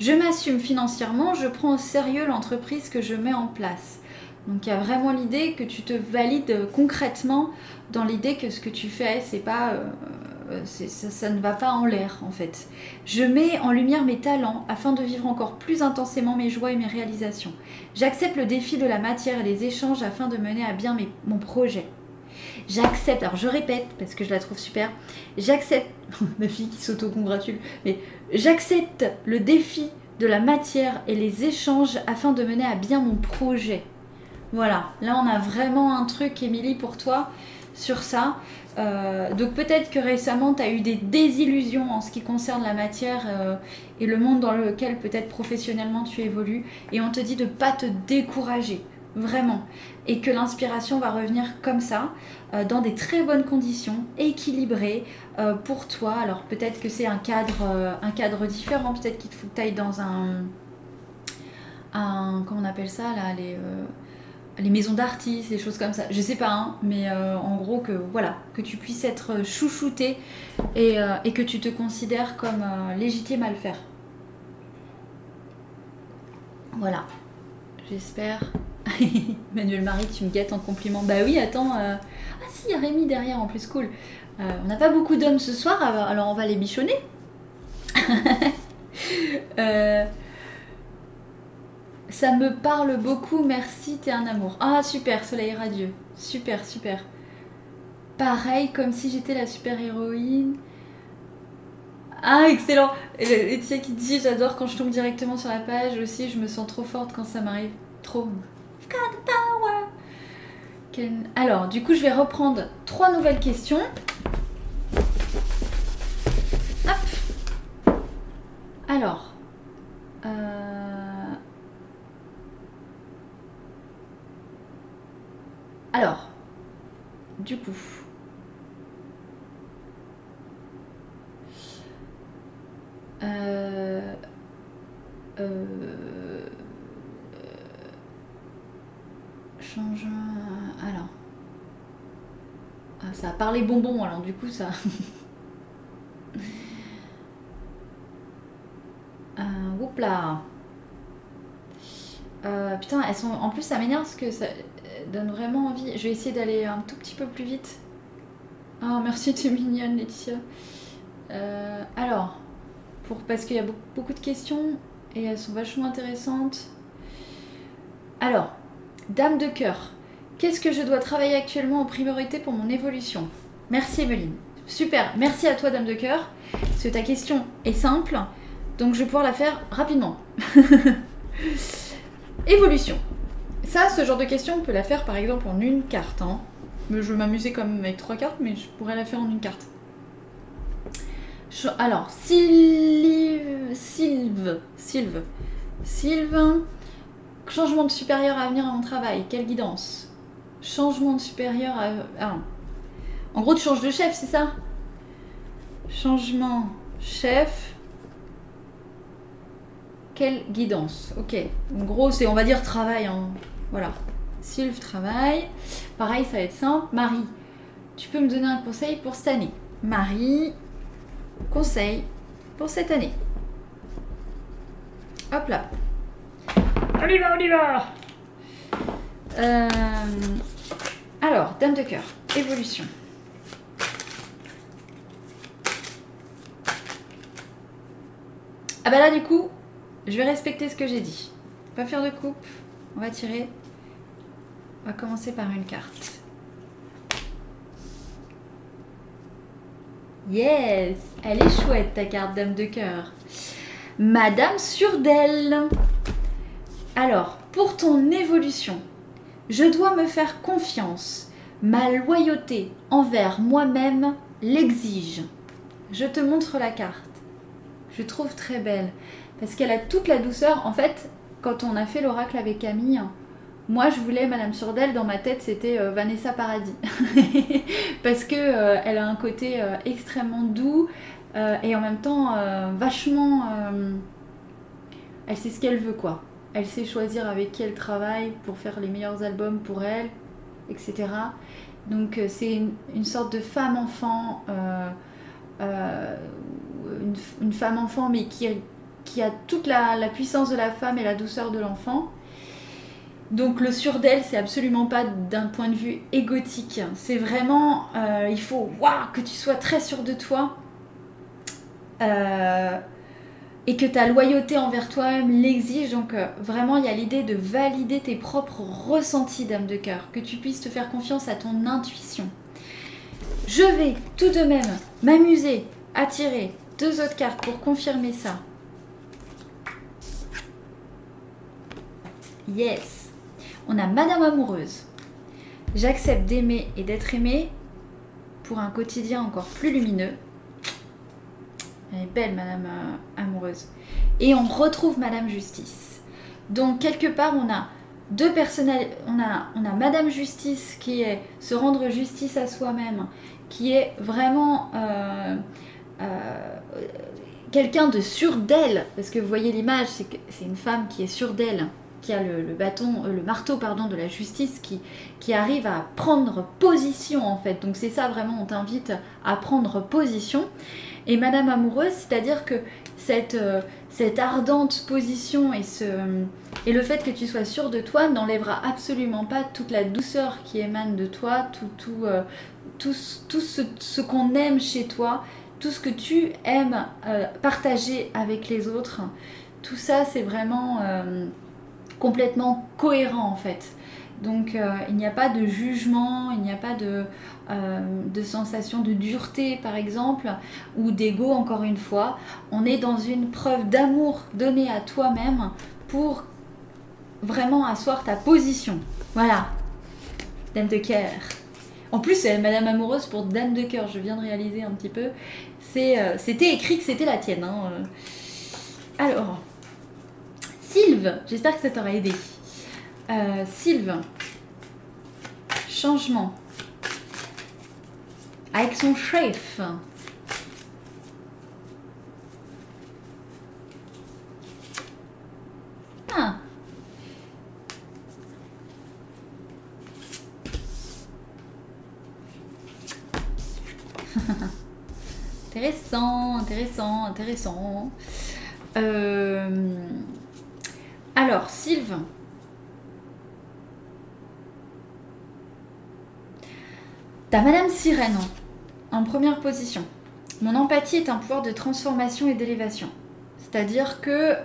Je m'assume financièrement, je prends au sérieux l'entreprise que je mets en place. Donc il y a vraiment l'idée que tu te valides concrètement dans l'idée que ce que tu fais, c'est pas, euh, ça, ne va pas en l'air en fait. Je mets en lumière mes talents afin de vivre encore plus intensément mes joies et mes réalisations. J'accepte le défi de la matière et les échanges afin de mener à bien mon projet. J'accepte, alors je répète parce que je la trouve super, j'accepte, ma fille qui s'auto-congratule, mais j'accepte le défi de la matière et les échanges afin de mener à bien mon projet. Voilà, là on a vraiment un truc, Émilie, pour toi sur ça. Euh, donc peut-être que récemment tu as eu des désillusions en ce qui concerne la matière euh, et le monde dans lequel peut-être professionnellement tu évolues et on te dit de pas te décourager vraiment et que l'inspiration va revenir comme ça euh, dans des très bonnes conditions équilibrées pour toi alors peut-être que c'est un cadre un cadre différent peut-être qu'il faut que tu ailles dans un un comment on appelle ça là les les maisons d'artistes, des choses comme ça. Je sais pas, hein, mais euh, en gros que voilà, que tu puisses être chouchouté et, euh, et que tu te considères comme euh, légitime à le faire. N'a J'espère. Manuel Marie, tu me guettes en compliment. Bah oui, attends. Ah si, il y a Rémi derrière en plus, cool. on n'a pas beaucoup d'hommes ce soir, alors on va les bichonner. euh, ça me parle beaucoup, merci, t'es un amour. Ah, super, soleil radieux. Super, super. Pareil, comme si j'étais la super-héroïne. Ah, excellent Laetitia qui dit J'adore quand je tombe directement sur la page aussi, je me sens trop forte quand ça m'arrive. Trop. Alors, du coup, je vais reprendre trois nouvelles questions. Alors. Euh... Alors, du coup. Euh, euh, changeant. Alors. Ah, ça a parlé bonbon, alors du coup, ça. euh, là. Euh, putain, elles sont. En plus, ça m'énerve parce que ça donne vraiment envie. Je vais essayer d'aller un tout petit peu plus vite. Oh, merci, tu es mignonne, Laetitia. Euh, alors, pour, parce qu'il y a beaucoup de questions et elles sont vachement intéressantes. Alors, Dame de cœur, qu'est-ce que je dois travailler actuellement en priorité pour mon évolution? Merci, Emeline. Super, merci à toi, Dame de cœur, parce que ta question est simple, donc je vais pouvoir la faire rapidement. évolution. Ça, ce genre de question, on peut la faire par exemple en une carte. Hein. Je vais m'amuser comme avec trois cartes, mais je pourrais la faire en une carte. Alors, Sylve, Sylve, Sylve, Sylve, changement de supérieur à venir à travail, quelle guidance Changement de supérieur à... Ah. En gros, tu changes de chef, c'est ça? Changement chef, quelle guidance? Ok. En gros, c'est, on va dire, travail. en... Voilà. Sylve travaille. Pareil, ça va être simple. Marie, tu peux me donner un conseil pour cette année? Marie, conseil pour cette année. Hop là. On y va, on y va euh, Alors, Dame de cœur, évolution. Ah bah là du coup, je vais respecter ce que j'ai dit. Pas faire de coupe. On va tirer. On va commencer par une carte. Yes, elle est chouette ta carte dame de cœur. Madame Surdelle. Alors, pour ton évolution, je dois me faire confiance. Ma loyauté envers moi-même l'exige. Je te montre la carte. Je trouve très belle parce qu'elle a toute la douceur. En fait, quand on a fait l'oracle avec Camille, moi je voulais Madame Surdelle dans ma tête, c'était euh, Vanessa Paradis parce que euh, elle a un côté euh, extrêmement doux et en même temps vachement. elle sait ce qu'elle veut quoi. Elle sait choisir avec qui elle travaille pour faire les meilleurs albums pour elle, etc. Donc c'est une, sorte de femme enfant une, femme enfant, mais qui, a toute la, puissance de la femme et la douceur de l'enfant. Donc le sur d'elle, c'est absolument pas d'un point de vue égotique. C'est vraiment, euh, il faut que tu sois très sûr de toi euh, et que ta loyauté envers toi-même l'exige. Donc euh, vraiment, il y a l'idée de valider tes propres ressentis d'âme de cœur, que tu puisses te faire confiance à ton intuition. Je vais tout de même m'amuser à tirer deux autres cartes pour confirmer ça. Yes. On a Madame Amoureuse. J'accepte d'aimer et d'être aimée pour un quotidien encore plus lumineux. Elle est belle, Madame euh, Amoureuse. Et on retrouve Madame Justice. Donc, quelque part, on a deux personnalités. On a, Madame Justice qui est se rendre justice à soi-même, qui est vraiment euh, euh, quelqu'un de sûr d'elle, parce que vous voyez l'image, c'est une femme qui est sûre d'elle, qui a le, bâton, le marteau pardon de la justice, qui arrive à prendre position en fait. Donc c'est ça vraiment, on t'invite à prendre position. Et Madame amoureuse, c'est-à-dire que cette, euh, cette ardente position et, ce, et le fait que tu sois sûr de toi n'enlèvera absolument pas toute la douceur qui émane de toi, tout, tout, tout ce, qu'on aime chez toi tout ce que tu aimes euh, partager avec les autres, tout ça c'est vraiment euh, complètement cohérent en fait. Donc euh, il n'y a pas de jugement, il n'y a pas de, de, sensation de dureté par exemple, ou d'ego encore une fois. On est dans une preuve d'amour donnée à toi-même pour vraiment asseoir ta position. Voilà, Dame de cœur. En plus, c'est Madame Amoureuse pour Dame de cœur, je viens de réaliser un petit peu. Euh, c'était écrit que c'était la tienne. Hein, euh. Alors, Sylve, j'espère que ça t'aura aidé. Euh, Sylve, changement. Avec son chef. Ah. Intéressant, intéressant, intéressant. Euh, alors, Sylvain. T'as Madame Sirène en première position. Mon empathie est un pouvoir de transformation et d'élévation. C'est-à-dire que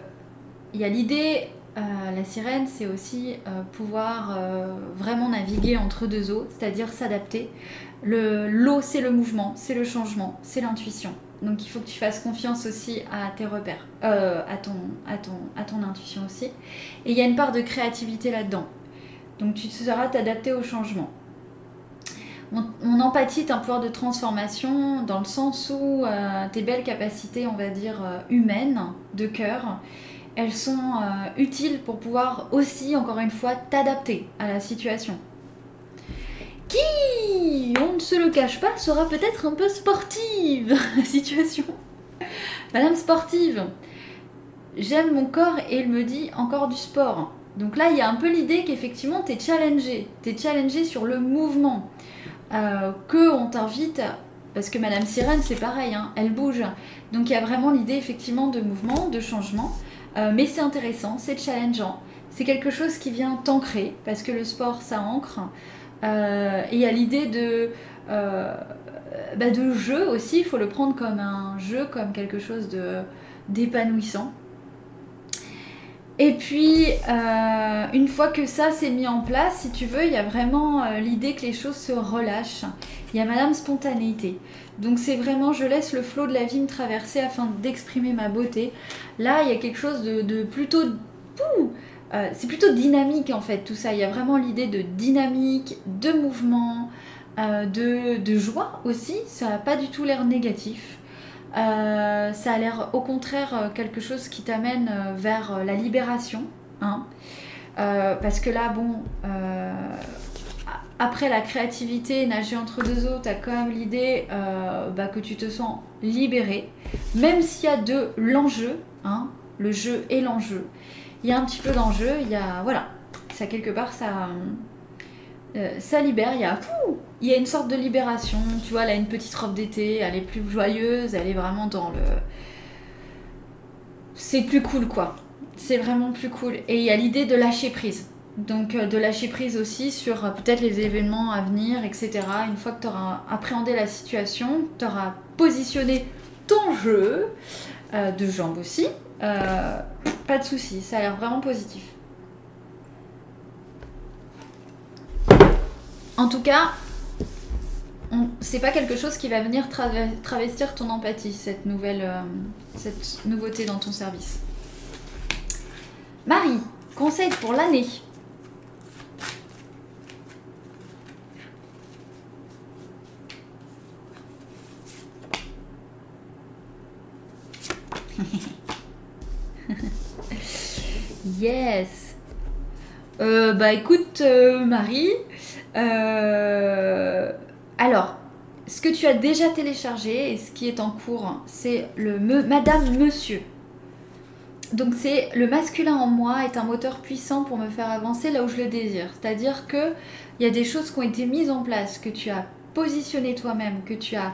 il y a l'idée, euh, la sirène, c'est aussi euh, pouvoir vraiment naviguer entre deux eaux, c'est-à-dire s'adapter. L'eau, c'est le mouvement, c'est le changement, c'est l'intuition. Donc il faut que tu fasses confiance aussi à tes repères, euh, à, ton, à, ton, à ton intuition aussi. Et il y a une part de créativité là-dedans. Donc tu sauras t'adapter au changement. Mon, empathie est un pouvoir de transformation dans le sens où euh, tes belles capacités, on va dire, euh, humaines, de cœur, elles sont utiles pour pouvoir aussi, encore une fois, t'adapter à la situation qui, on ne se le cache pas, sera peut-être un peu sportive, la situation. Madame sportive, j'aime mon corps et il me dit encore du sport. Donc là, il y a un peu l'idée qu'effectivement, tu es challengé. Tu challengé sur le mouvement. Euh, que on t'invite, parce que Madame Sirène, c'est pareil, hein, elle bouge. Donc il y a vraiment l'idée effectivement de mouvement, de changement. Euh, mais c'est intéressant, c'est challengeant. C'est quelque chose qui vient t'ancrer, parce que le sport, ça ancre. Euh, et il y a l'idée de, bah, de jeu aussi, il faut le prendre comme un jeu, comme quelque chose d'épanouissant. Et puis, euh, une fois que ça s'est mis en place, si tu veux, il y a vraiment euh, l'idée que les choses se relâchent. Il y a Madame Spontanéité. Donc c'est vraiment, je laisse le flot de la vie me traverser afin d'exprimer ma beauté. Là, il y a quelque chose de, plutôt... Euh, c'est plutôt dynamique en fait tout ça. Il y a vraiment l'idée de dynamique, de mouvement, de, de, joie aussi. Ça n'a pas du tout l'air négatif. Euh, ça a l'air au contraire euh, quelque chose qui t'amène euh, vers la libération. Hein. parce que là, bon, après la créativité, nager entre deux eaux, t'as quand même l'idée bah, que tu te sens libéré. Même s'il y a de l'enjeu, hein, le jeu et l'enjeu. Il y a un petit peu d'enjeu, il y a. Voilà. Ça, quelque part, ça. Ça libère, il y a. une sorte de libération. Tu vois, elle a une petite robe d'été, elle est plus joyeuse, elle est vraiment dans le. C'est plus cool quoi. C'est vraiment plus cool. Et il y a l'idée de lâcher prise. Donc euh, de lâcher prise aussi sur euh, peut-être les événements à venir, etc. Une fois que tu auras appréhendé la situation, tu auras positionné ton jeu, euh, de jambes aussi, pas de souci, ça a l'air vraiment positif. En tout cas, c'est pas quelque chose qui va venir travestir ton empathie, cette nouvelle, euh, cette nouveauté dans ton service. Marie, conseil pour l'année. yes. Euh, bah écoute, euh, Marie, euh, alors, ce que tu as déjà téléchargé et ce qui est en cours, c'est le Madame Monsieur. Donc c'est le masculin en moi est un moteur puissant pour me faire avancer là où je le désire. C'est-à-dire que il y a des choses qui ont été mises en place, que tu as positionné toi-même, que tu as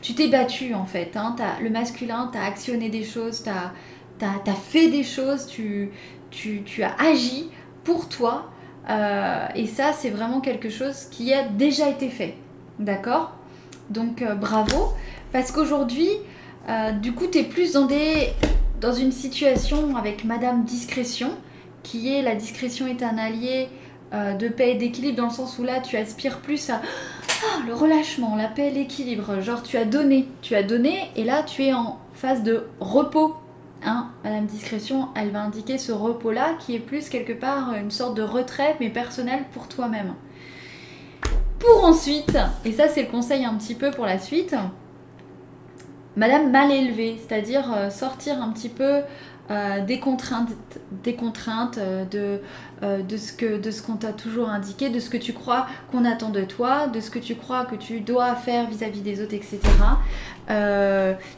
tu t'es battu en fait. Hein. le masculin, tu as actionné des choses, tu as, fait des choses, tu, tu, tu as agi pour toi euh, et ça, c'est vraiment quelque chose qui a déjà été fait. D'accord? Donc euh, bravo. Parce qu'aujourd'hui, euh, du coup, tu es plus dans, des, dans une situation avec Madame Discrétion, qui est la discrétion est un allié de paix et d'équilibre, dans le sens où là, tu aspires plus à ah, le relâchement, la paix et l'équilibre. Genre, tu as donné, tu as donné, et là, tu es en phase de repos Hein, Madame Discrétion, elle va indiquer ce repos-là qui est plus quelque part une sorte de retrait mais personnel pour toi-même. Pour ensuite, et ça c'est le conseil un petit peu pour la suite, Madame mal élevée, c'est-à-dire euh, sortir un petit peu euh, des contraintes, des contraintes euh, de, ce que de ce qu'on t'a toujours indiqué, de ce que tu crois qu'on attend de toi, de ce que tu crois que tu dois faire vis-à-vis des autres, etc.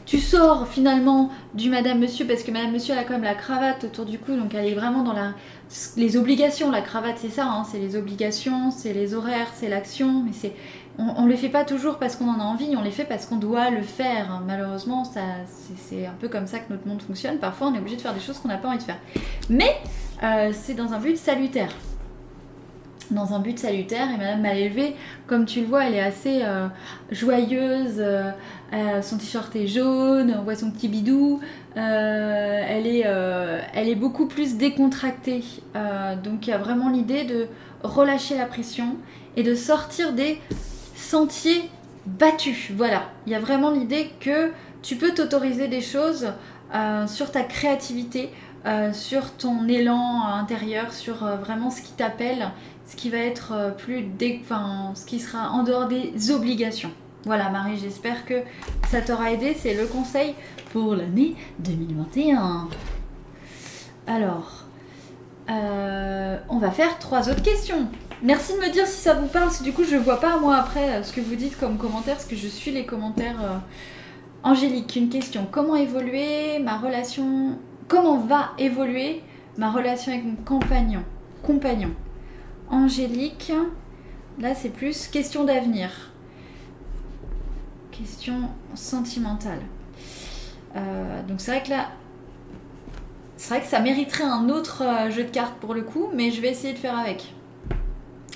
tu sors finalement du Madame Monsieur parce que Madame Monsieur elle a quand même la cravate autour du cou, donc elle est vraiment dans les obligations. La cravate c'est ça, hein, c'est les obligations, c'est les horaires, c'est l'action, mais c'est on ne les fait pas toujours parce qu'on en a envie, on les fait parce qu'on doit le faire. Malheureusement, c'est un peu comme ça que notre monde fonctionne. Parfois, on est obligé de faire des choses qu'on n'a pas envie de faire. Mais euh, c'est dans un but salutaire. Dans un but salutaire, et Madame Mal comme tu le vois, elle est assez euh, joyeuse. Euh, son t-shirt est jaune, on voit son petit bidou. elle, est, elle est beaucoup plus décontractée. donc il y a vraiment l'idée de relâcher la pression et de sortir des sentier battu. Voilà, il y a vraiment l'idée que tu peux t'autoriser des choses euh, sur ta créativité, euh, sur ton élan intérieur, sur euh, vraiment ce qui t'appelle, ce qui va être plus dé... enfin, ce qui sera en dehors des obligations. Voilà Marie, j'espère que ça t'aura aidé. C'est le conseil pour l'année 2021. Alors, on va faire trois autres questions. Merci de me dire si ça vous parle, du coup je vois pas moi après euh, ce que vous dites comme commentaire, parce que je suis les commentaires. Euh. Angélique, une question. Comment évoluer ma relation Comment va évoluer ma relation avec mon compagnon Compagnon. Angélique, là c'est plus question d'avenir. Question sentimentale. Euh, donc c'est vrai que là, c'est vrai que ça mériterait un autre jeu de cartes pour le coup, mais je vais essayer de faire avec.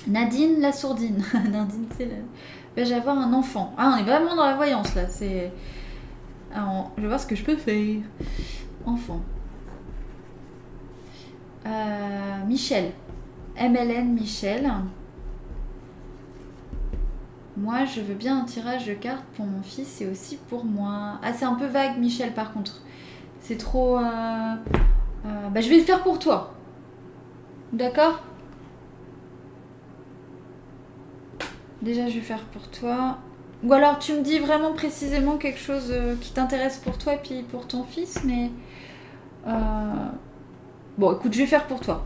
Nadine la sourdine. Nadine, c'est la... Vais-je avoir un enfant? Ah, on est vraiment dans la voyance là. C'est. je vais voir ce que je peux faire. Enfant. Euh, Michel. MLN Michel. Moi, je veux bien un tirage de cartes pour mon fils et aussi pour moi. Ah, c'est un peu vague, Michel, par contre. C'est trop. euh, euh, bah, je vais le faire pour toi. D'accord? Déjà, je vais faire pour toi. Ou alors, tu me dis vraiment précisément quelque chose qui t'intéresse pour toi et puis pour ton fils, mais. Bon, écoute, je vais faire pour toi.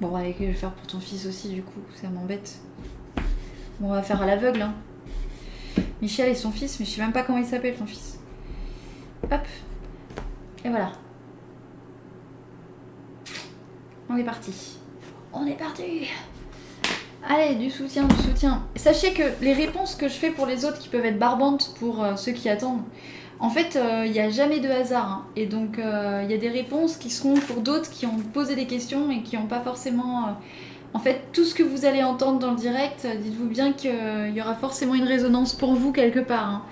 Bon, allez, je vais faire pour ton fils aussi, du coup, ça m'embête. Bon, on va faire à l'aveugle, hein. Michel et son fils, mais je sais même pas comment il s'appelle, ton fils. Hop. Et voilà. On est parti. On est parti. Allez, du soutien, du soutien. Sachez que les réponses que je fais pour les autres qui peuvent être barbantes pour euh, ceux qui attendent, en fait, euh, il n'y a jamais de hasard. hein. Et donc, euh, il y a des réponses qui seront pour d'autres qui ont posé des questions et qui n'ont pas forcément... euh, En fait, tout ce que vous allez entendre dans le direct, euh, dites-vous bien qu'il y aura forcément une résonance pour vous quelque part. hein.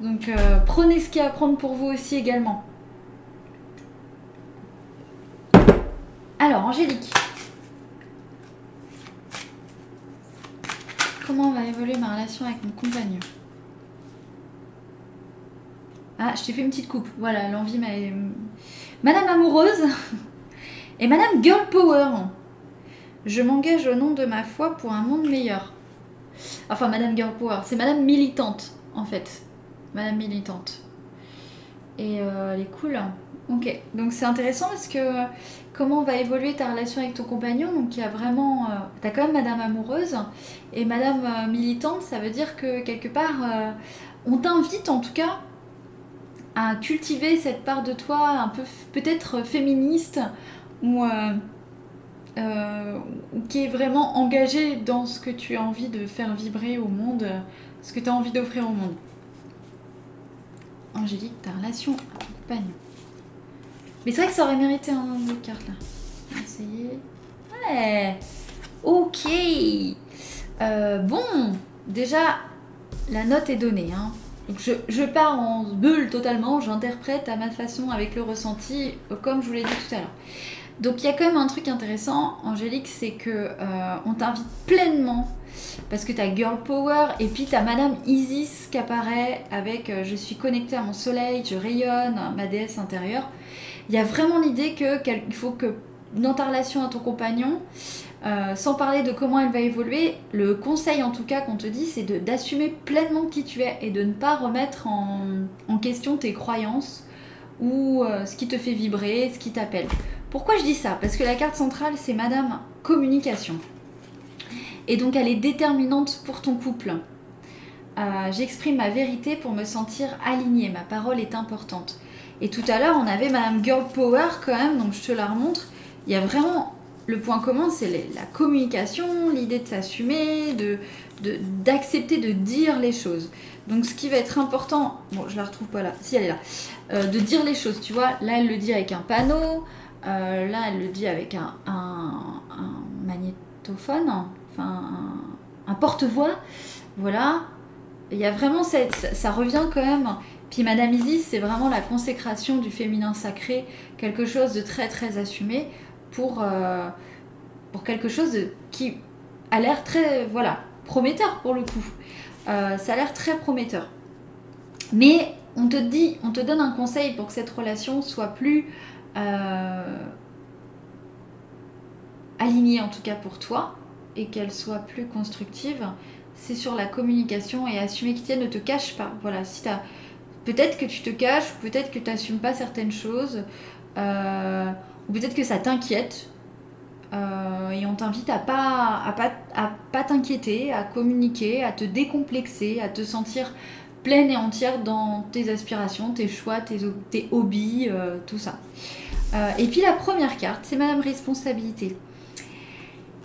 Donc, euh, prenez ce qu'il y a à prendre pour vous aussi également. Alors, Angélique. Comment va évoluer ma relation avec mon compagnon Ah, je t'ai fait une petite coupe. Voilà, l'envie m'a... Madame amoureuse et Madame Girl Power. Je m'engage au nom de ma foi pour un monde meilleur. Enfin, Madame Girl Power, c'est Madame militante, en fait. Madame militante. Et euh, elle est cool. Ok, donc c'est intéressant parce que euh, comment va évoluer ta relation avec ton compagnon? Donc il y a vraiment... euh, T'as quand même Madame amoureuse et Madame euh, militante, ça veut dire que quelque part, euh, on t'invite en tout cas à cultiver cette part de toi un peu peut-être féministe ou, qui est vraiment engagée dans ce que tu as envie de faire vibrer au monde, ce que tu as envie d'offrir au monde. Angélique, ta relation à ton compagnon. Mais c'est vrai que ça aurait mérité un de cartes là. Essayer. Ouais. Ok. Euh, bon, déjà, la note est donnée. Hein. Donc je, je pars en bulle totalement, j'interprète à ma façon avec le ressenti, comme je vous l'ai dit tout à l'heure. Donc il y a quand même un truc intéressant, Angélique, c'est que euh, on t'invite pleinement parce que t'as Girl Power et puis t'as Madame Isis qui apparaît avec euh, je suis connectée à mon soleil, je rayonne, ma déesse intérieure. Il y a vraiment l'idée que quel- il faut que dans ta relation à ton compagnon, euh, sans parler de comment elle va évoluer, le conseil en tout cas qu'on te dit, c'est d'assumer pleinement qui tu es et de ne pas remettre en, en question tes croyances ou euh, ce qui te fait vibrer, ce qui t'appelle. Pourquoi je dis ça? Parce que la carte centrale, c'est Madame Communication. Et donc elle est déterminante pour ton couple. Euh, J'exprime ma vérité pour me sentir alignée, ma parole est importante. Et tout à l'heure, on avait Madame Girl Power quand même, donc je te la remontre. Il y a vraiment le point commun, c'est la communication, l'idée de s'assumer, d'accepter de, dire les choses. Donc ce qui va être important, bon je la retrouve pas là, si elle est là, euh, de dire les choses, tu vois, là elle le dit avec un panneau, euh, là elle le dit avec un, magnétophone, enfin un, porte-voix, voilà. Il y a vraiment ça revient quand même. Puis Madame Isis, c'est vraiment la consécration du féminin sacré, quelque chose de très très assumé pour, euh, quelque chose qui a l'air très voilà prometteur pour le coup. Euh, ça a l'air très prometteur. Mais on te dit, on te donne un conseil pour que cette relation soit plus euh, alignée en tout cas pour toi et qu'elle soit plus constructive. C'est sur la communication et assumer qui tient, ne te cache pas. Voilà, si t'as peut-être que tu te caches, peut-être que tu n'assumes pas certaines choses, euh, ou peut-être que ça t'inquiète. Euh, et on t'invite à pas, pas, t'inquiéter, à communiquer, à te décomplexer, à te sentir pleine et entière dans tes aspirations, tes choix, tes, ho- tes hobbies, euh, tout ça. Et puis la première carte, c'est Madame Responsabilité.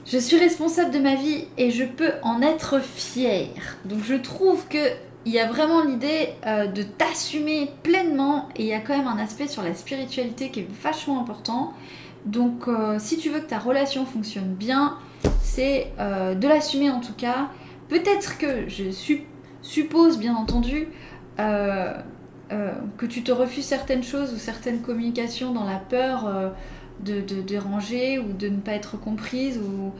Je suis responsable de ma vie et je peux en être fière. Donc je trouve que il y a vraiment l'idée euh, de t'assumer pleinement et il y a quand même un aspect sur la spiritualité qui est vachement important. Donc euh, si tu veux que ta relation fonctionne bien, c'est euh, de l'assumer en tout cas. Peut-être que je suppose bien entendu que tu te refuses certaines choses ou certaines communications dans la peur de, de déranger ou de ne pas être comprise ou,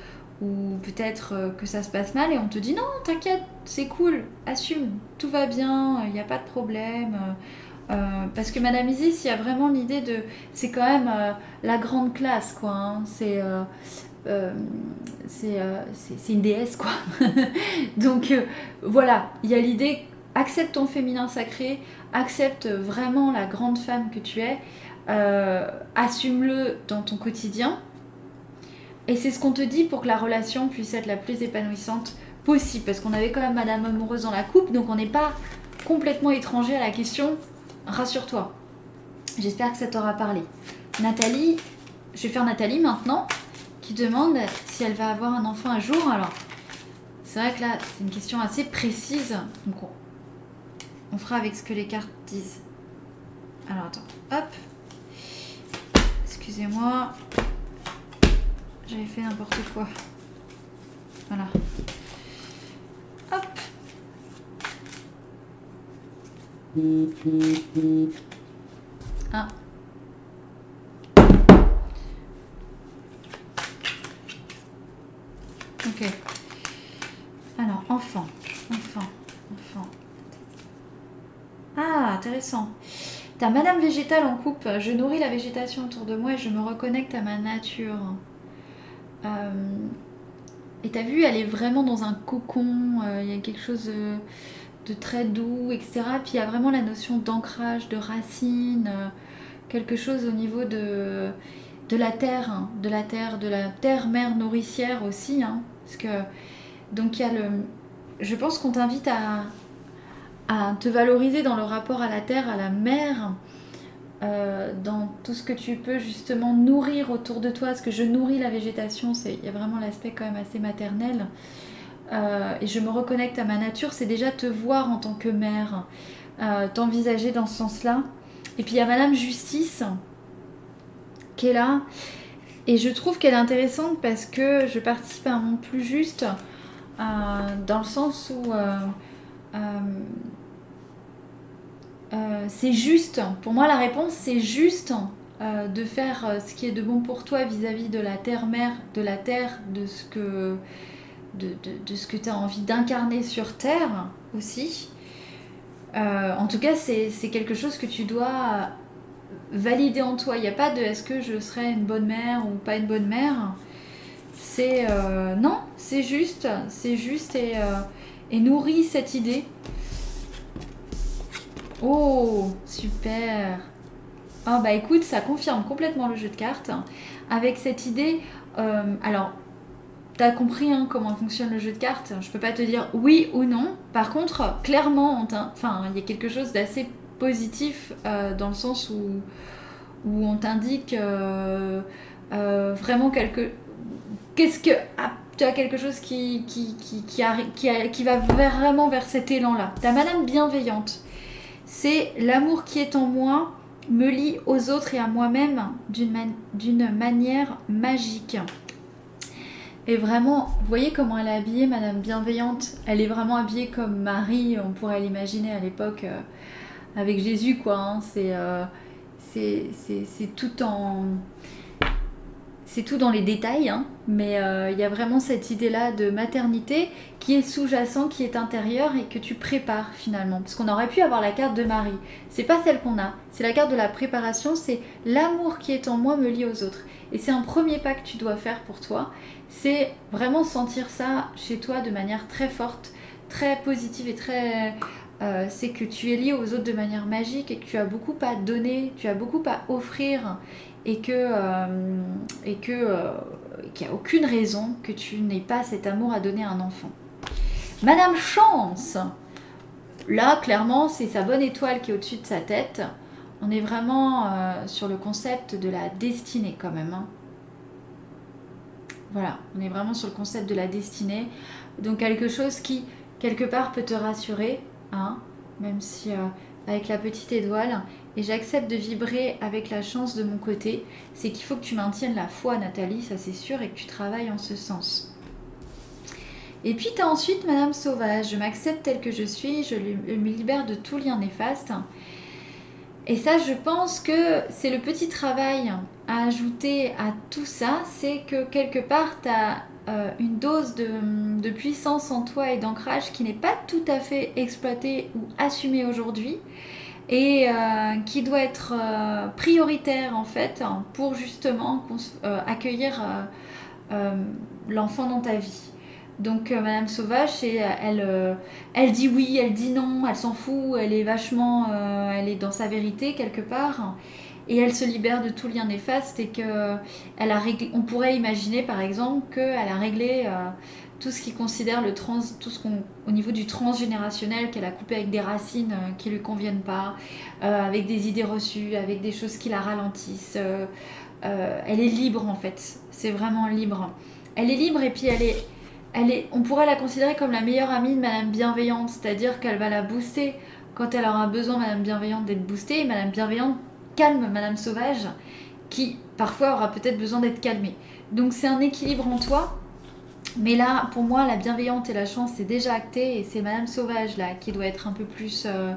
ou peut-être que ça se passe mal et on te dit non, t'inquiète, c'est cool, assume, tout va bien, il n'y a pas de problème. parce que Madame Isis, il y a vraiment l'idée de. C'est quand même la grande classe, quoi. Hein. C'est. c'est une déesse, quoi. Donc voilà, il y a l'idée accepte ton féminin sacré, accepte vraiment la grande femme que tu es, euh, assume-le dans ton quotidien. Et c'est ce qu'on te dit pour que la relation puisse être la plus épanouissante possible. Parce qu'on avait quand même Madame Amoureuse dans la coupe, donc on n'est pas complètement étranger à la question. Rassure-toi. J'espère que ça t'aura parlé. Nathalie, je vais faire Nathalie maintenant, qui demande si elle va avoir un enfant un jour. Alors, c'est vrai que là, c'est une question assez précise. Donc, on fera avec ce que les cartes disent. Alors attends, hop. Excusez-moi. J'avais fait n'importe quoi. Voilà. Hop. Ah. Ok. Alors, enfant. Enfant. Enfant. Ah, intéressant. T'as Madame Végétale en coupe. Je nourris la végétation autour de moi et je me reconnecte à ma nature. Euh, et t'as vu, elle est vraiment dans un cocon. Euh, il y a quelque chose de, très doux, etc. Puis il y a vraiment la notion d'ancrage, de racine. Euh, quelque chose au niveau de, la terre, hein, de la terre, de la terre-mère nourricière aussi. Hein. donc il y a le. Je pense qu'on t'invite à te valoriser dans le rapport à la terre, à la mer, euh, dans tout ce que tu peux justement nourrir autour de toi. Parce que je nourris la végétation, il y a vraiment l'aspect quand même assez maternel. Euh, et je me reconnecte à ma nature, c'est déjà te voir en tant que mère, euh, t'envisager dans ce sens-là. Et puis il y a Madame Justice qui est là. Et je trouve qu'elle est intéressante parce que je participe à un monde plus juste, dans le sens où euh, c'est juste. Pour moi, la réponse, c'est juste euh, de faire euh, ce qui est de bon pour toi vis-à-vis de la terre-mère, de la terre, de ce que, de, ce que tu as envie d'incarner sur terre aussi. en tout cas, c'est quelque chose que tu dois valider en toi. Il n'y a pas de est-ce que je serai une bonne mère ou pas une bonne mère. C'est non, c'est juste, c'est juste et, et nourris cette idée Oh, super. Ah bah écoute, ça confirme complètement le jeu de cartes. Avec cette idée, euh, alors, t'as compris hein, comment fonctionne le jeu de cartes. Je peux pas te dire oui ou non. Par contre, clairement, enfin, il y a quelque chose d'assez positif euh, dans le sens où, où on t'indique euh, vraiment quelque... Qu'est-ce que... Ah, tu as quelque chose qui, qui, qui, qui, qui va vraiment vers cet élan-là. Ta madame bienveillante c'est l'amour qui est en moi me lie aux autres et à moi-même d'une manière magique. Et vraiment, vous voyez comment elle est habillée, Madame Bienveillante? Elle est vraiment habillée comme Marie, on pourrait l'imaginer à l'époque euh, avec Jésus, quoi. Hein. Euh, c'est tout en c'est tout dans les détails, hein, mais euh, il y a vraiment cette idée-là de maternité qui est sous-jacent, qui est intérieure et que tu prépares finalement. Parce qu'on aurait pu avoir la carte de Marie. C'est pas celle qu'on a, c'est la carte de la préparation, c'est l'amour qui est en moi me lie aux autres. Et c'est un premier pas que tu dois faire pour toi, c'est vraiment sentir ça chez toi de manière très forte, très positive et très... Euh, c'est que tu es lié aux autres de manière magique et que tu as beaucoup à donner, tu as beaucoup à offrir et que euh, et que euh, qu'il n'y a aucune raison que tu n'aies pas cet amour à donner à un enfant. Madame Chance, là clairement c'est sa bonne étoile qui est au-dessus de sa tête. On est vraiment euh, sur le concept de la destinée quand même. Hein. Voilà, on est vraiment sur le concept de la destinée. Donc quelque chose qui quelque part peut te rassurer, hein, même si avec la petite étoile et j'accepte de vibrer avec la chance de mon côté, c'est qu'il faut que tu maintiennes la foi, Nathalie, ça c'est sûr, et que tu travailles en ce sens. Et puis tu as ensuite Madame Sauvage, je m'accepte tel que je suis, je me libère de tout lien néfaste. Et ça, je pense que c'est le petit travail à ajouter à tout ça, c'est que quelque part, tu as euh, une dose de, puissance en toi et d'ancrage qui n'est pas tout à fait exploitée ou assumée aujourd'hui et euh, qui doit être euh, prioritaire en fait pour justement accueillir l'enfant dans ta vie. Donc Madame Sauvage, elle, elle dit oui, elle dit non, elle s'en fout, elle est vachement, elle est dans sa vérité quelque part et elle se libère de tout lien néfaste et que elle a réglé, on pourrait imaginer par exemple qu'elle a réglé euh, tout ce qui considère le trans, tout ce qu'on, au niveau du transgénérationnel qu'elle a coupé avec des racines euh, qui lui conviennent pas, euh, avec des idées reçues, avec des choses qui la ralentissent. elle est libre en fait, c'est vraiment libre. Elle est libre et puis elle est, elle est, on pourrait la considérer comme la meilleure amie de Madame Bienveillante, c'est-à-dire qu'elle va la booster quand elle aura besoin, Madame Bienveillante, d'être boostée. Madame Bienveillante calme Madame Sauvage, qui parfois aura peut-être besoin d'être calmée. Donc c'est un équilibre en toi. Mais là, pour moi, la bienveillante et la chance, c'est déjà acté. Et c'est Madame Sauvage, là, qui doit être un peu plus euh,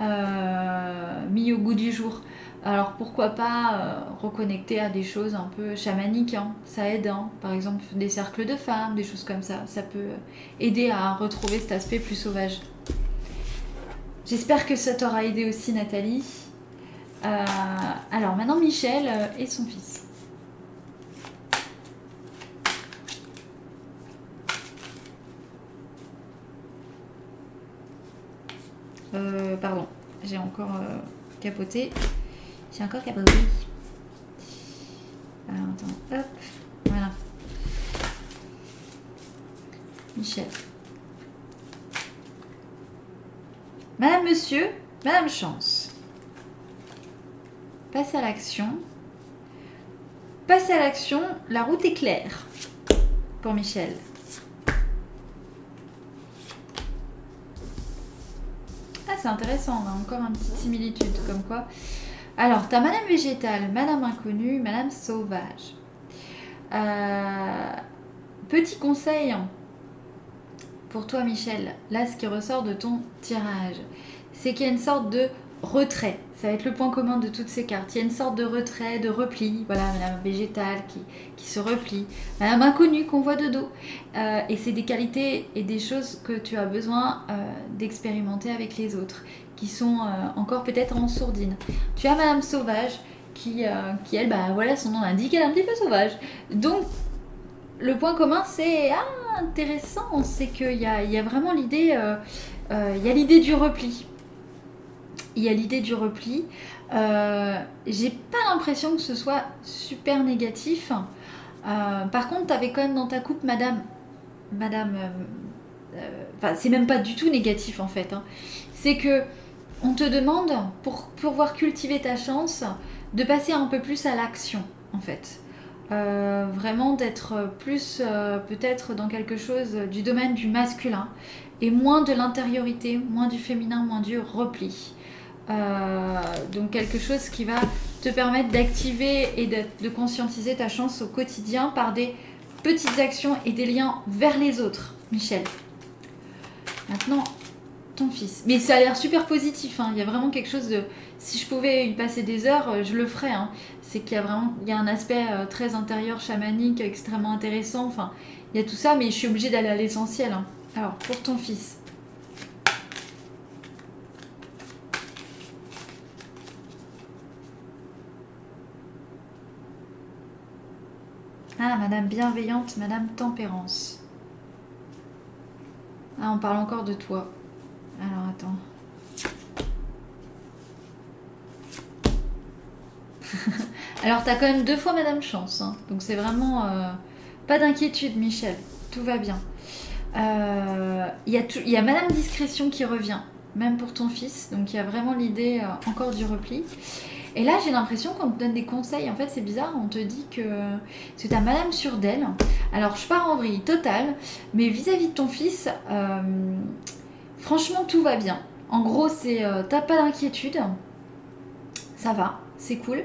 euh, mis au goût du jour. Alors pourquoi pas euh, reconnecter à des choses un peu chamaniques, hein. ça aide, hein. par exemple des cercles de femmes, des choses comme ça, ça peut aider à retrouver cet aspect plus sauvage. J'espère que ça t'aura aidé aussi Nathalie. Euh, alors maintenant Michel euh, et son fils. Euh, pardon, j'ai encore capoté. J'ai encore capoté. Alors attends, hop, voilà. Michel. Madame, monsieur, Madame Chance. Passe à l'action. Passe à l'action, la route est claire pour Michel. Ah, c'est intéressant, encore une petite similitude, comme quoi. Alors, tu as Madame Végétale, Madame Inconnue, Madame Sauvage. Euh, petit conseil pour toi, Michel. Là, ce qui ressort de ton tirage, c'est qu'il y a une sorte de retrait. Ça va être le point commun de toutes ces cartes. Il y a une sorte de retrait, de repli. Voilà, Madame Végétale qui, qui se replie. Madame Inconnue qu'on voit de dos. Euh, et c'est des qualités et des choses que tu as besoin euh, d'expérimenter avec les autres, qui sont euh, encore peut-être en sourdine. Tu as Madame Sauvage qui, qui elle, bah voilà, son nom l'indique, elle est un petit peu sauvage. Donc, le point commun, c'est ah, intéressant, c'est qu'il y a, y a vraiment l'idée, il y a l'idée du repli il y a l'idée du repli. Euh, j'ai pas l'impression que ce soit super négatif. Euh, par contre, tu avais quand même dans ta coupe, madame. Madame. Euh, enfin, c'est même pas du tout négatif en fait. Hein. C'est que on te demande, pour pouvoir cultiver ta chance, de passer un peu plus à l'action en fait. vraiment d'être plus peut-être dans quelque chose du domaine du masculin et moins de l'intériorité, moins du féminin, moins du repli. Euh, donc quelque chose qui va te permettre d'activer et de, conscientiser ta chance au quotidien par des petites actions et des liens vers les autres, Michel. Maintenant, ton fils. Mais ça a l'air super positif. Hein. Il y a vraiment quelque chose de. Si je pouvais y passer des heures, euh, je le ferais. Hein. C'est qu'il y a vraiment il y a un aspect euh, très intérieur, chamanique, extrêmement intéressant. Enfin, il y a tout ça, mais je suis obligée d'aller à l'essentiel. Hein. Alors, pour ton fils. Ah, Madame Bienveillante, Madame Tempérance. Ah, on parle encore de toi. Alors, attends. Alors, t'as quand même deux fois Madame Chance. Hein. Donc, c'est vraiment... Euh, pas d'inquiétude, Michel. Tout va bien. Euh, il y, a y a Madame Discrétion qui revient, même pour ton fils. Donc, il y a vraiment l'idée euh, encore du repli. Et là, j'ai l'impression qu'on te donne des conseils. En fait, c'est bizarre, on te dit que c'est ta madame sur d'elle. Alors, je pars en vrille totale, mais vis-à-vis de ton fils, euh, franchement, tout va bien. En gros, c'est euh, t'as pas d'inquiétude, ça va, c'est cool.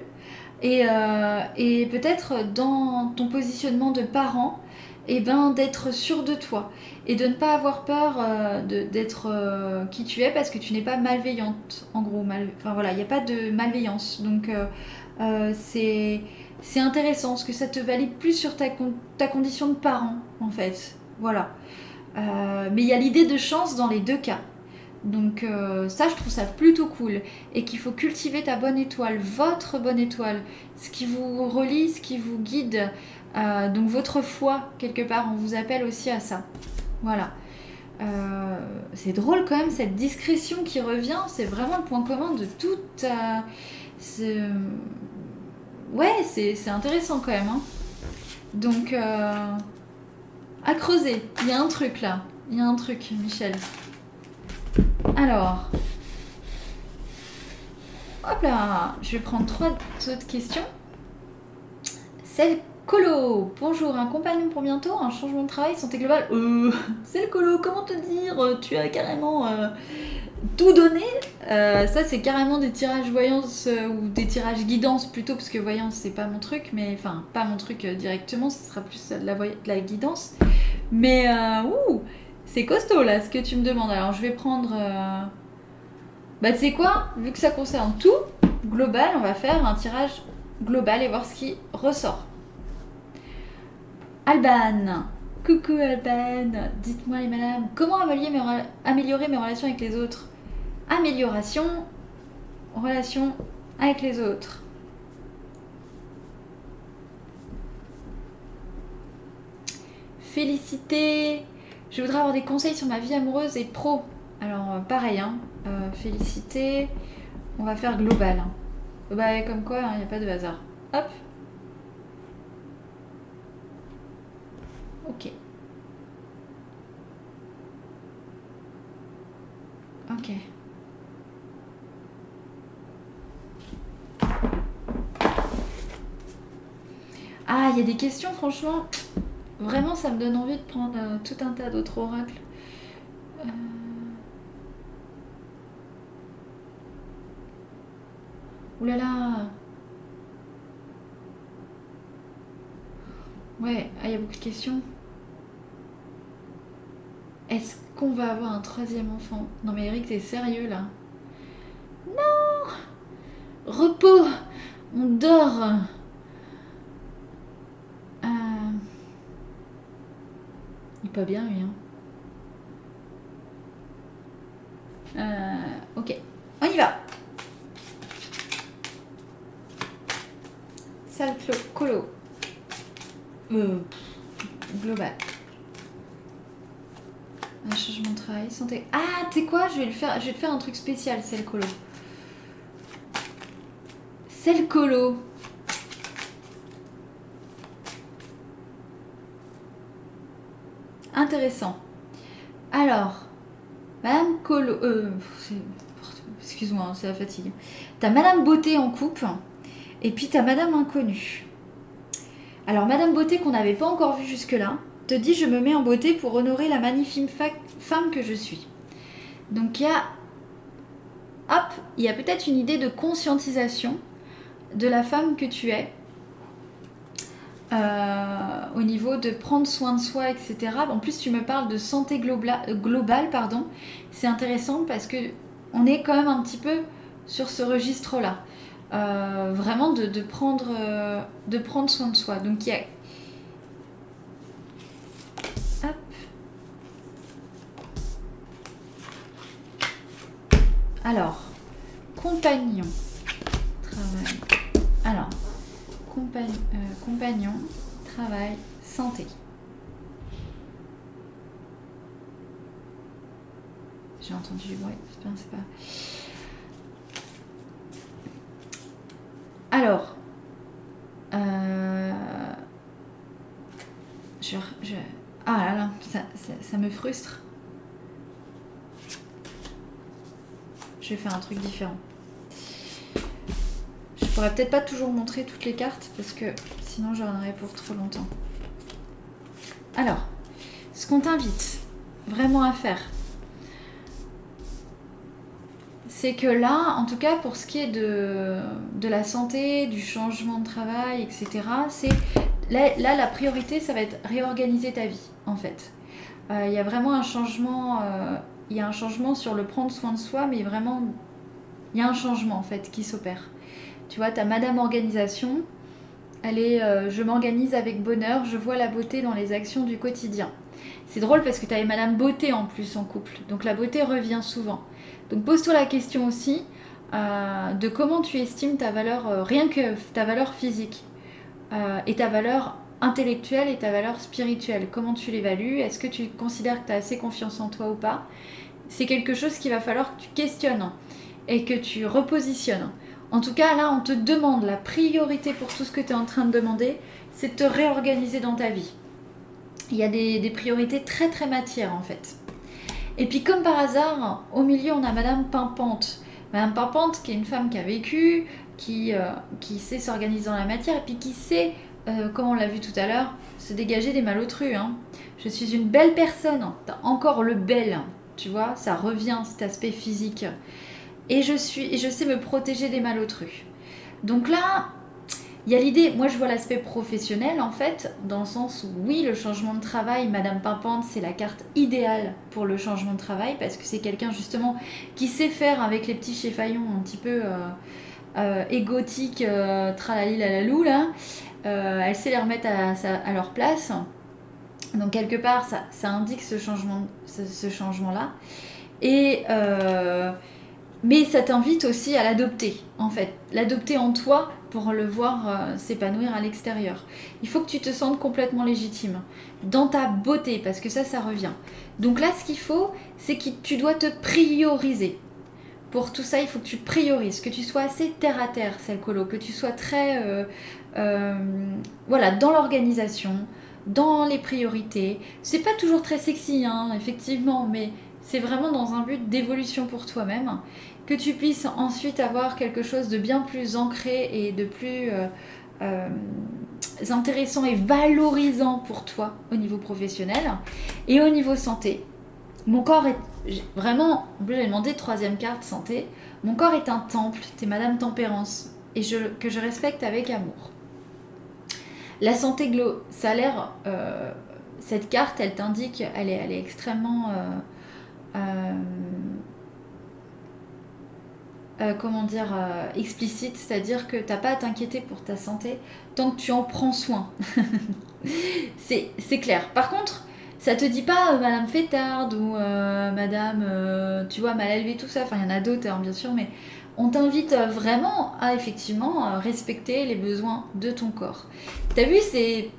Et peut-être dans ton positionnement de parent, et eh ben d'être sûr de toi et de ne pas avoir peur euh, d'être euh, qui tu es parce que tu n'es pas malveillante en gros mal, enfin voilà il n'y a pas de malveillance. Donc euh, c'est intéressant parce que ça te valide plus sur ta, ta condition de parent en fait. Voilà. Mais il y a l'idée de chance dans les deux cas. Donc ça, je trouve ça plutôt cool. Et qu'il faut cultiver ta bonne étoile, votre bonne étoile, ce qui vous relie, ce qui vous guide, euh, donc votre foi, quelque part, on vous appelle aussi à ça. Voilà. Euh, c'est drôle quand même, cette discrétion qui revient, c'est vraiment le point commun de toute... Euh, ouais, c'est intéressant quand même. Hein. Donc, à creuser, il y a un truc là. Il y a un truc, Michel. Alors, hop là, je vais prendre trois autres questions. Celle Colo, bonjour, un compagnon pour bientôt, un changement de travail, santé globale. Euh, c'est le colo, comment te dire euh, Tu as carrément euh, tout donné. Ça, c'est carrément des tirages voyance ou des tirages guidance plutôt, parce que voyance, c'est pas mon truc, mais enfin, pas mon truc directement, ce sera plus de la, de la guidance. Mais, ouh, c'est costaud là ce que tu me demandes. Alors, je vais prendre. Bah, tu sais quoi Vu que ça concerne tout, global, on va faire un tirage global et voir ce qui ressort. Alban. Coucou Alban. Dites-moi les madames, comment améliorer mes, relations avec les autres? Amélioration, relation avec les autres. Félicité. Je voudrais avoir des conseils sur ma vie amoureuse et pro. Alors euh, pareil, hein. Euh, félicité. On va faire global. Hein. Bah comme quoi, il hein, n'y a pas de hasard. Hop. Ok. Ok. Ah, il y a des questions, franchement. Vraiment, ça me donne envie de prendre euh, tout un tas d'autres oracles. Euh... Là là Ouais, ah, il y a beaucoup de questions. Est-ce qu'on va avoir un troisième enfant? Non mais Eric, t'es sérieux là? Non! Repos! On dort! Euh... Il est pas bien lui. Hein? Euh... Ok, on y va Salclo, colo. Euh, global. Un changement de travail, santé. Ah, tu sais quoi Je vais le faire. Je vais te faire un truc spécial, c'est le colo. C'est le colo. Intéressant. Alors, Madame Colo. Euh, Excuse-moi, hein, c'est la fatigue. T'as Madame Beauté en coupe. Et puis t'as Madame Inconnue. Alors, Madame Beauté, qu'on n'avait pas encore vue jusque-là, te dit Je me mets en beauté pour honorer la magnifique femme que je suis. Donc, il y a. Hop, il y a peut-être une idée de conscientisation de la femme que tu es. Euh, au niveau de prendre soin de soi, etc. En plus, tu me parles de santé globale, pardon. C'est intéressant parce que on est quand même un petit peu sur ce registre-là. Euh, vraiment de, prendre, euh, de prendre soin de soi. Donc il y a... Hop. Alors, compagnon. Travail. Alors, euh, compagnon, travail, santé. J'ai entendu du bruit, c'est pas... Alors, euh, je, ah là là, ça, me frustre. Je vais faire un truc différent. Je pourrais peut-être pas toujours montrer toutes les cartes parce que sinon j'en aurais pour trop longtemps. Alors, ce qu'on t'invite vraiment à faire, c'est que là, en tout cas pour ce qui est de, de la santé, du changement de travail, etc., c'est là, la priorité, ça va être réorganiser ta vie, en fait. Euh, Il y a vraiment un changement. euh, Il y a un changement sur le prendre soin de soi, mais vraiment, il y a un changement en fait qui s'opère. Tu vois, ta Madame Organisation, elle est euh, je m'organise avec bonheur, je vois la beauté dans les actions du quotidien. C'est drôle parce que tu avais Madame Beauté en plus en couple, donc la beauté revient souvent. Donc pose-toi la question aussi euh, de comment tu estimes ta valeur, euh, rien que ta valeur physique et ta valeur intellectuelle et ta valeur spirituelle. Comment tu l'évalues? Est-ce que tu considères que tu as assez confiance en toi ou pas? C'est quelque chose qu'il va falloir que tu questionnes et que tu repositionnes. En tout cas, là, on te demande la priorité pour tout ce que tu es en train de demander, c'est de te réorganiser dans ta vie. Il y a des, des priorités très très matières en fait. Et puis comme par hasard, au milieu, on a Madame Pimpante. Madame Pimpante qui est une femme qui a vécu, qui, euh, qui sait s'organiser dans la matière et puis qui sait, euh, comme on l'a vu tout à l'heure, se dégager des malotrus. hein. Je suis une belle personne. T'as encore le bel, tu vois, ça revient cet aspect physique. Et je, suis, et je sais me protéger des malotrus. Donc là, il y a l'idée, moi je vois l'aspect professionnel en fait, dans le sens où oui, le changement de travail, Madame Pimpante, c'est la carte idéale pour le changement de travail, parce que c'est quelqu'un justement qui sait faire avec les petits chéfaillons un petit peu euh, euh, égotiques, euh, tralali la lalou là, Euh, elle sait les remettre à, leur place. Donc quelque part, ça, indique ce changement, ce, changement-là. Et mais ça t'invite aussi à l'adopter, en fait. L'adopter en toi pour le voir s'épanouir à l'extérieur. Il faut que tu te sentes complètement légitime dans ta beauté, parce que ça, ça revient. Donc là, ce qu'il faut, c'est que tu dois te prioriser. Pour tout ça, il faut que tu priorises, que tu sois assez terre à terre, celle colo, que tu sois très, euh, euh, voilà, dans l'organisation, dans les priorités. C'est pas toujours très sexy, hein, effectivement, mais c'est vraiment dans un but d'évolution pour toi-même, que tu puisses ensuite avoir quelque chose de bien plus ancré et de plus euh, intéressant et valorisant pour toi au niveau professionnel et au niveau santé. Mon corps est vraiment, j'ai demandé troisième carte santé. Mon corps est un temple, t'es Madame Tempérance et que je respecte avec amour. La santé glo, ça a l'air, euh, cette carte, elle t'indique, elle est, extrêmement, euh, euh, comment dire, explicite, c'est-à-dire que t'as pas à t'inquiéter pour ta santé tant que tu en prends soin. c'est clair. Par contre, ça te dit pas euh, Madame Fétarde ou euh, Madame, euh, tu vois, mal élevée, tout ça. Enfin, il y en a d'autres, hein, bien sûr, mais on t'invite vraiment à effectivement respecter les besoins de ton corps. T'as vu, c'est.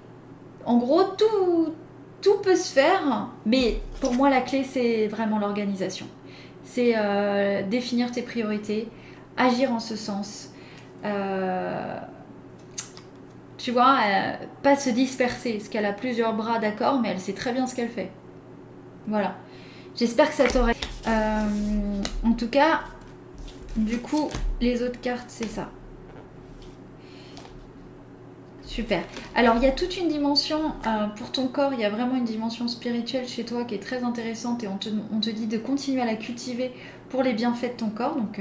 En gros, tout, tout peut se faire, mais pour moi, la clé, c'est vraiment l'organisation. C'est définir tes priorités, agir en ce sens. Tu vois, euh, pas se disperser, parce qu'elle a plusieurs bras, d'accord, mais elle sait très bien ce qu'elle fait. Voilà. J'espère que ça t'aurait. Euh, en tout cas, du coup, les autres cartes, c'est ça. Super. Alors, il y a toute une dimension euh, pour ton corps, il y a vraiment une dimension spirituelle chez toi qui est très intéressante et on te, dit de continuer à la cultiver pour les bienfaits de ton corps. Donc,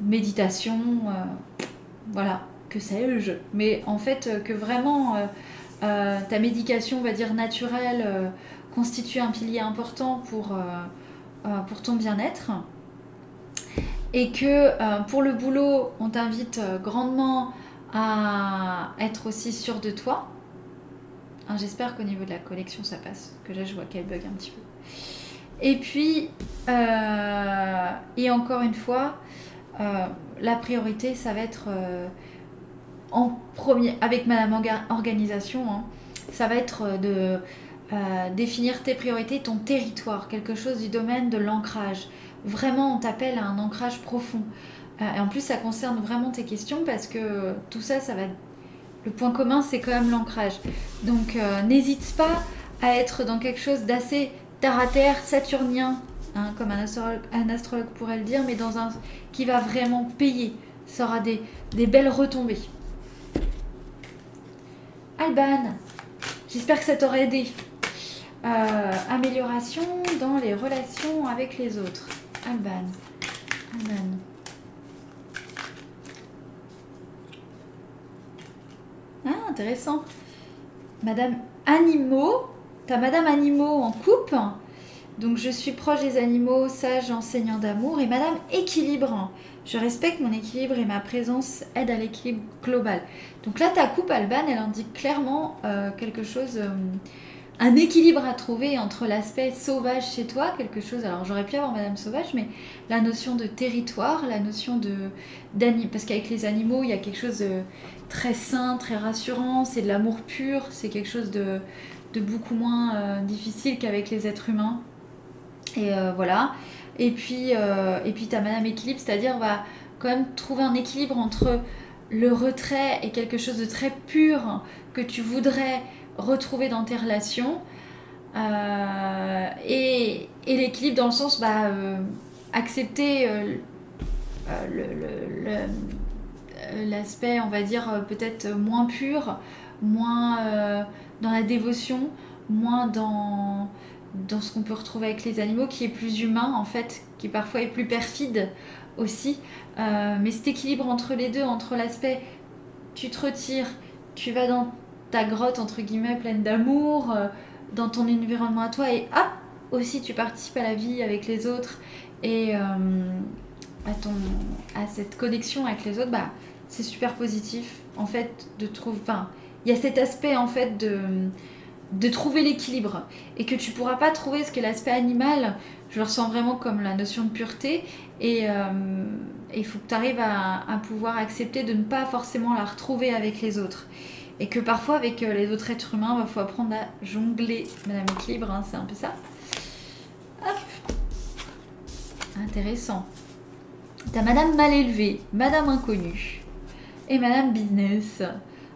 méditation, voilà, que sais-je. Mais en fait, euh, que vraiment euh, euh, ta médication, on va dire naturelle, constitue un pilier important pour, pour ton bien-être. Et que pour le boulot, on t'invite grandement à être aussi sûr de toi. Hein, J'espère qu'au niveau de la collection ça passe, que là je vois qu'elle bug un petit peu. Et puis, et encore une fois, la priorité ça va être en premier, avec Madame Orga- Organisation, hein, ça va être euh, de euh, définir tes priorités, ton territoire, quelque chose du domaine de l'ancrage. Vraiment, on t'appelle à un ancrage profond. Euh, et en plus, ça concerne vraiment tes questions parce que tout ça, ça va. Le point commun, c'est quand même l'ancrage. Donc, n'hésite pas à être dans quelque chose d'assez terre à terre, saturnien, hein, comme un astrologue, pourrait le dire, mais dans un qui va vraiment payer. Ça aura des belles retombées. Alban, j'espère que ça t'aura aidé. Euh, amélioration dans les relations avec les autres. Alban. Alban. Ah, intéressant. Madame Animaux. T'as Madame Animaux en coupe. Donc je suis proche des animaux, sage, enseignant d'amour. Et Madame Équilibre. Je respecte mon équilibre et ma présence aide à l'équilibre global. Donc là, ta coupe, Alban, elle indique clairement euh, quelque chose, euh, un équilibre à trouver entre l'aspect sauvage chez toi, quelque chose, alors j'aurais pu avoir Madame Sauvage, mais la notion de territoire, la notion de parce qu'avec les animaux, il y a quelque chose de très sain, très rassurant, c'est de l'amour pur, c'est quelque chose de, de beaucoup moins euh, difficile qu'avec les êtres humains. Et voilà. Et puis, euh, et puis tu as Madame Équilibre, c'est-à-dire va quand même trouver un équilibre entre le retrait et quelque chose de très pur que tu voudrais retrouver dans tes relations. Euh, et, et l'équilibre dans le sens, bah, euh, accepter l'aspect, on va dire, peut-être moins pur, moins dans la dévotion, moins dans dans ce qu'on peut retrouver avec les animaux, qui est plus humain en fait, qui parfois est plus perfide aussi. Euh, mais cet équilibre entre les deux, entre l'aspect tu te retires, tu vas dans ta grotte entre guillemets pleine d'amour, euh, dans ton environnement à toi, et hop, aussi tu participes à la vie avec les autres et euh, à, ton, à cette connexion avec les autres, bah, c'est super positif en fait de trouver. Enfin, il y a cet aspect en fait de de trouver l'équilibre et que tu pourras pas trouver ce que l'aspect animal, je le ressens vraiment comme la notion de pureté et euh, il faut que tu arrives à, pouvoir accepter de ne pas forcément la retrouver avec les autres et que parfois avec euh, les autres êtres humains, il bah, faut apprendre à jongler Madame Équilibre, hein, c'est un peu ça. Hop. Intéressant. T'as Madame Mal élevée, Madame Inconnue et Madame Business.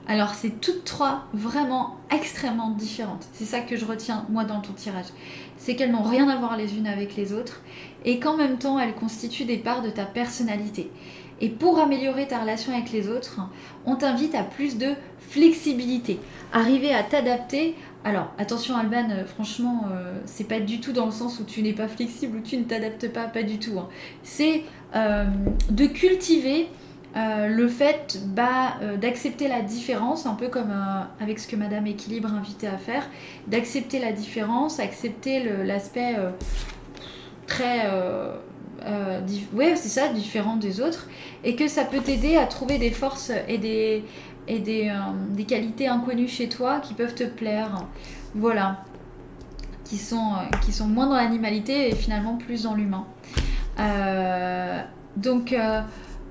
Alors c'est toutes trois vraiment extrêmement différentes. C'est ça que je retiens moi dans ton tirage. C'est qu'elles n'ont rien à voir les unes avec les autres et qu'en même temps elles constituent des parts de ta personnalité. Et pour améliorer ta relation avec les autres, on t'invite à plus de flexibilité, arriver à t'adapter. Alors attention Alban, euh, franchement, euh, c'est pas du tout dans le sens où tu n'es pas flexible ou tu ne t'adaptes pas, pas du tout. Hein. C'est euh, de cultiver euh, le fait bah, euh, d'accepter la différence, un peu comme euh, avec ce que Madame Équilibre invitait à faire, d'accepter la différence, accepter l'aspect très... ouais, c'est ça, différent des autres, et que ça peut t'aider à trouver des forces et des, et des, des, qualités inconnues chez toi qui peuvent te plaire. Voilà. Qui sont, qui sont moins dans l'animalité et finalement plus dans l'humain. donc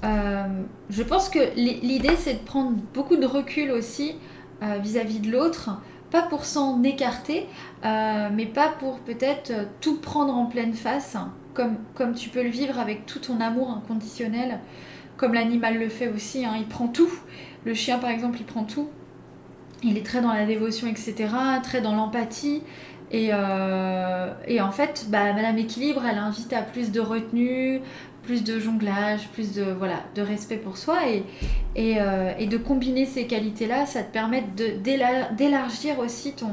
euh, je pense que l'idée c'est de prendre beaucoup de recul aussi euh, vis-à-vis de l'autre, pas pour s'en écarter, euh, mais pas pour peut-être tout prendre en pleine face, comme, comme tu peux le vivre avec tout ton amour inconditionnel, comme l'animal le fait aussi, hein. il prend tout. Le chien par exemple, il prend tout. Il est très dans la dévotion, etc., très dans l'empathie. Et, et, en fait, bah, Madame Équilibre, elle invite à plus de retenue, plus de jonglage, plus de, voilà, de respect pour soi et, et, euh, de combiner ces qualités-là, ça te permet d'élargir aussi ton,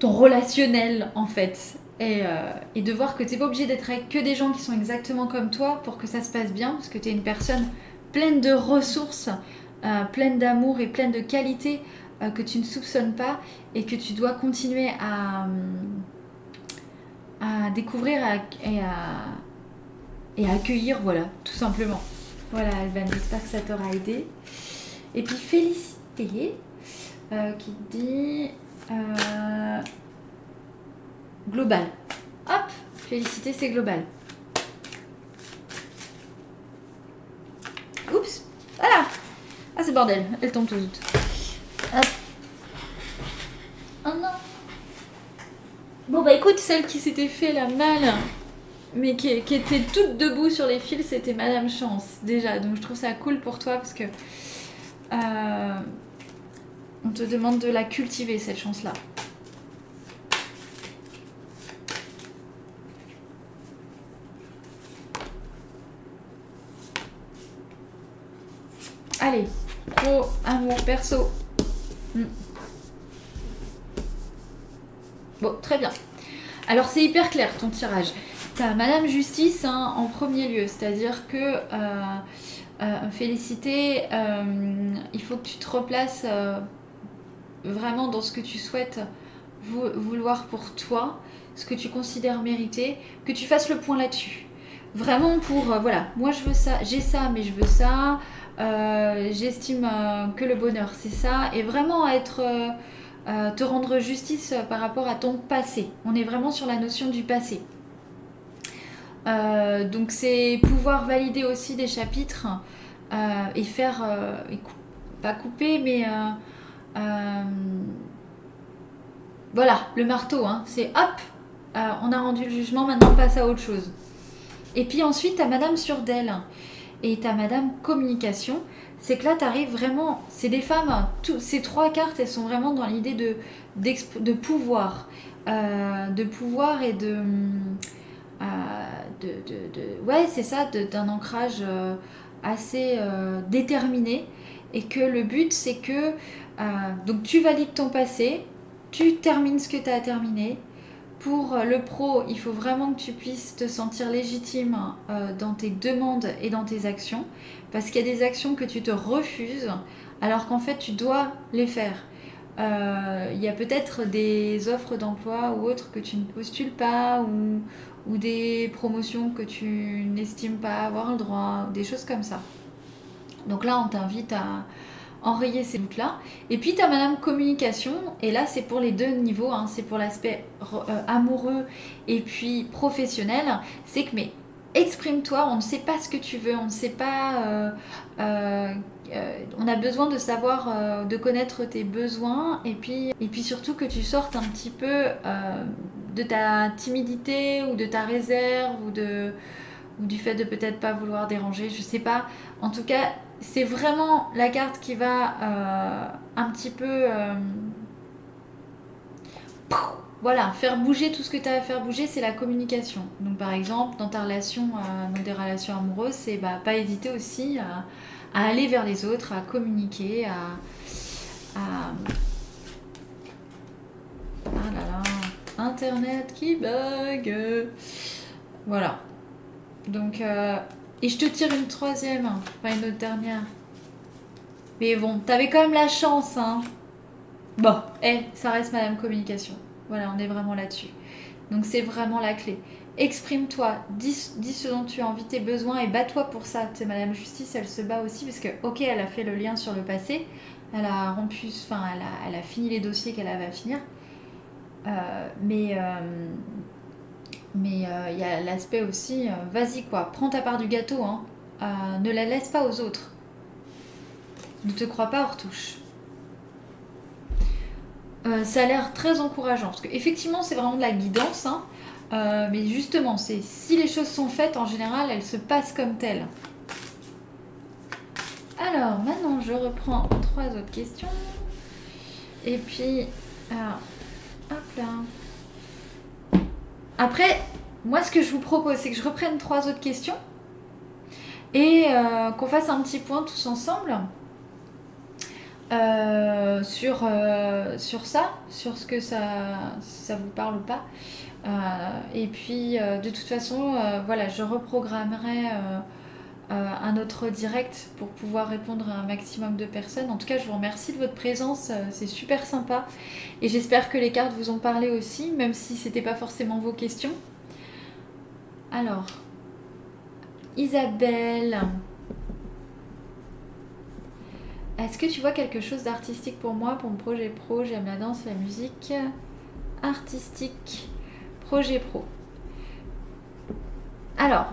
ton relationnel en fait. Et, euh, et de voir que tu n'es pas obligé d'être avec que des gens qui sont exactement comme toi pour que ça se passe bien, parce que tu es une personne pleine de ressources, euh, pleine d'amour et pleine de qualités que tu ne soupçonnes pas et que tu dois continuer à, à découvrir et à, et accueillir, voilà, tout simplement. Voilà, Alban, j'espère que ça t'aura aidé. Et puis Félicité, euh, qui dit euh, global. Hop, Félicité, c'est global. Oups, voilà. Ah, c'est bordel, elle tombe tout vite. Hop. Oh non. Bon, bah écoute, celle qui s'était fait la malle mais qui, était toute debout sur les fils, c'était Madame Chance, déjà. Donc je trouve ça cool pour toi parce que euh, on te demande de la cultiver, cette chance-là. Allez, pro, amour, perso. Hmm. Bon, très bien. Alors c'est hyper clair ton tirage. T'as Madame Justice hein, en premier lieu, c'est-à-dire que euh, euh, Félicité, euh, il faut que tu te replaces vraiment dans ce que tu souhaites vouloir pour toi, ce que tu considères mériter, que tu fasses le point là-dessus. Vraiment pour, voilà, moi je veux ça, j'ai ça, mais je veux ça, j'estime que le bonheur c'est ça, et vraiment être, te rendre justice par rapport à ton passé. On est vraiment sur la notion du passé. donc c'est pouvoir valider aussi des chapitres et faire, pas couper, mais voilà, le marteau, hein, c'est hop, on a rendu le jugement, maintenant on passe à autre chose. Et puis ensuite, tu as Madame Surdel et tu as Madame Communication. C'est que là, tu arrives vraiment. C'est des femmes, ces trois cartes, elles sont vraiment dans l'idée de, pouvoir. Euh, de pouvoir et de. Euh, ouais, c'est ça, d'un ancrage euh, assez déterminé. Et que le but, c'est que. donc, tu valides ton passé, tu termines ce que tu as terminé pour le pro, il faut vraiment que tu puisses te sentir légitime dans tes demandes et dans tes actions, parce qu'il y a des actions que tu te refuses, alors qu'en fait tu dois les faire. Euh, il y a peut-être des offres d'emploi ou autres que tu ne postules pas, ou, ou des promotions que tu n'estimes pas avoir le droit, des choses comme ça. Donc là, on t'invite à, enrayer ces doutes-là. Et puis, tu as Madame Communication, et là, c'est pour les deux niveaux, hein. c'est pour l'aspect euh, amoureux et puis professionnel. C'est que, mais exprime-toi, on ne sait pas ce que tu veux, on ne sait pas... Euh, euh, on a besoin de savoir, de connaître tes besoins, et puis, et puis surtout que tu sortes un petit peu de ta timidité ou de ta réserve ou de ou du fait de peut-être pas vouloir déranger, je sais pas. En tout cas, c'est vraiment la carte qui va euh, un petit peu euh, voilà, faire bouger tout ce que tu as à faire bouger, c'est la communication. Donc par exemple, dans ta relation, euh, dans des relations amoureuses, c'est bah, pas hésiter aussi à, aller vers les autres, à communiquer, à, Ah là là, Internet qui bug. Voilà. Donc et je te tire une troisième, pas une autre dernière. Mais bon, t'avais quand même la chance, hein. Bon, eh, ça reste Madame Communication. Voilà, on est vraiment là-dessus. Donc c'est vraiment la clé. Exprime-toi, dis, ce dont tu as envie, tes besoins et bats-toi pour ça. Tu Madame Justice, elle se bat aussi parce que, ok, elle a fait le lien sur le passé, elle a rompu, enfin, elle a, fini les dossiers qu'elle avait à finir. Euh, mais euh, mais euh, il y a l'aspect aussi, vas-y quoi, prends ta part du gâteau, hein. Ne la laisse pas aux autres. Ne te crois pas hors touche. Ça a l'air très encourageant, parce qu'effectivement c'est vraiment de la guidance, hein. mais justement, c'est si les choses sont faites, en général, elles se passent comme telles. Alors, maintenant, je reprends trois autres questions. Et puis, hop là. Après, moi, ce que je vous propose, c'est que je reprenne trois autres questions et euh, qu'on fasse un petit point tous ensemble euh, sur, euh, sur ça, sur ce que ça, ça vous parle ou pas. et puis, de toute façon, voilà, je reprogrammerai un autre direct pour pouvoir répondre à un maximum de personnes. En tout cas, je vous remercie de votre présence, c'est super sympa. Et j'espère que les cartes vous ont parlé aussi, même si ce n'était pas forcément vos questions. Alors, Isabelle, est-ce que tu vois quelque chose d'artistique pour moi, pour mon projet pro? J'aime la danse, la musique. Artistique, projet pro. Alors,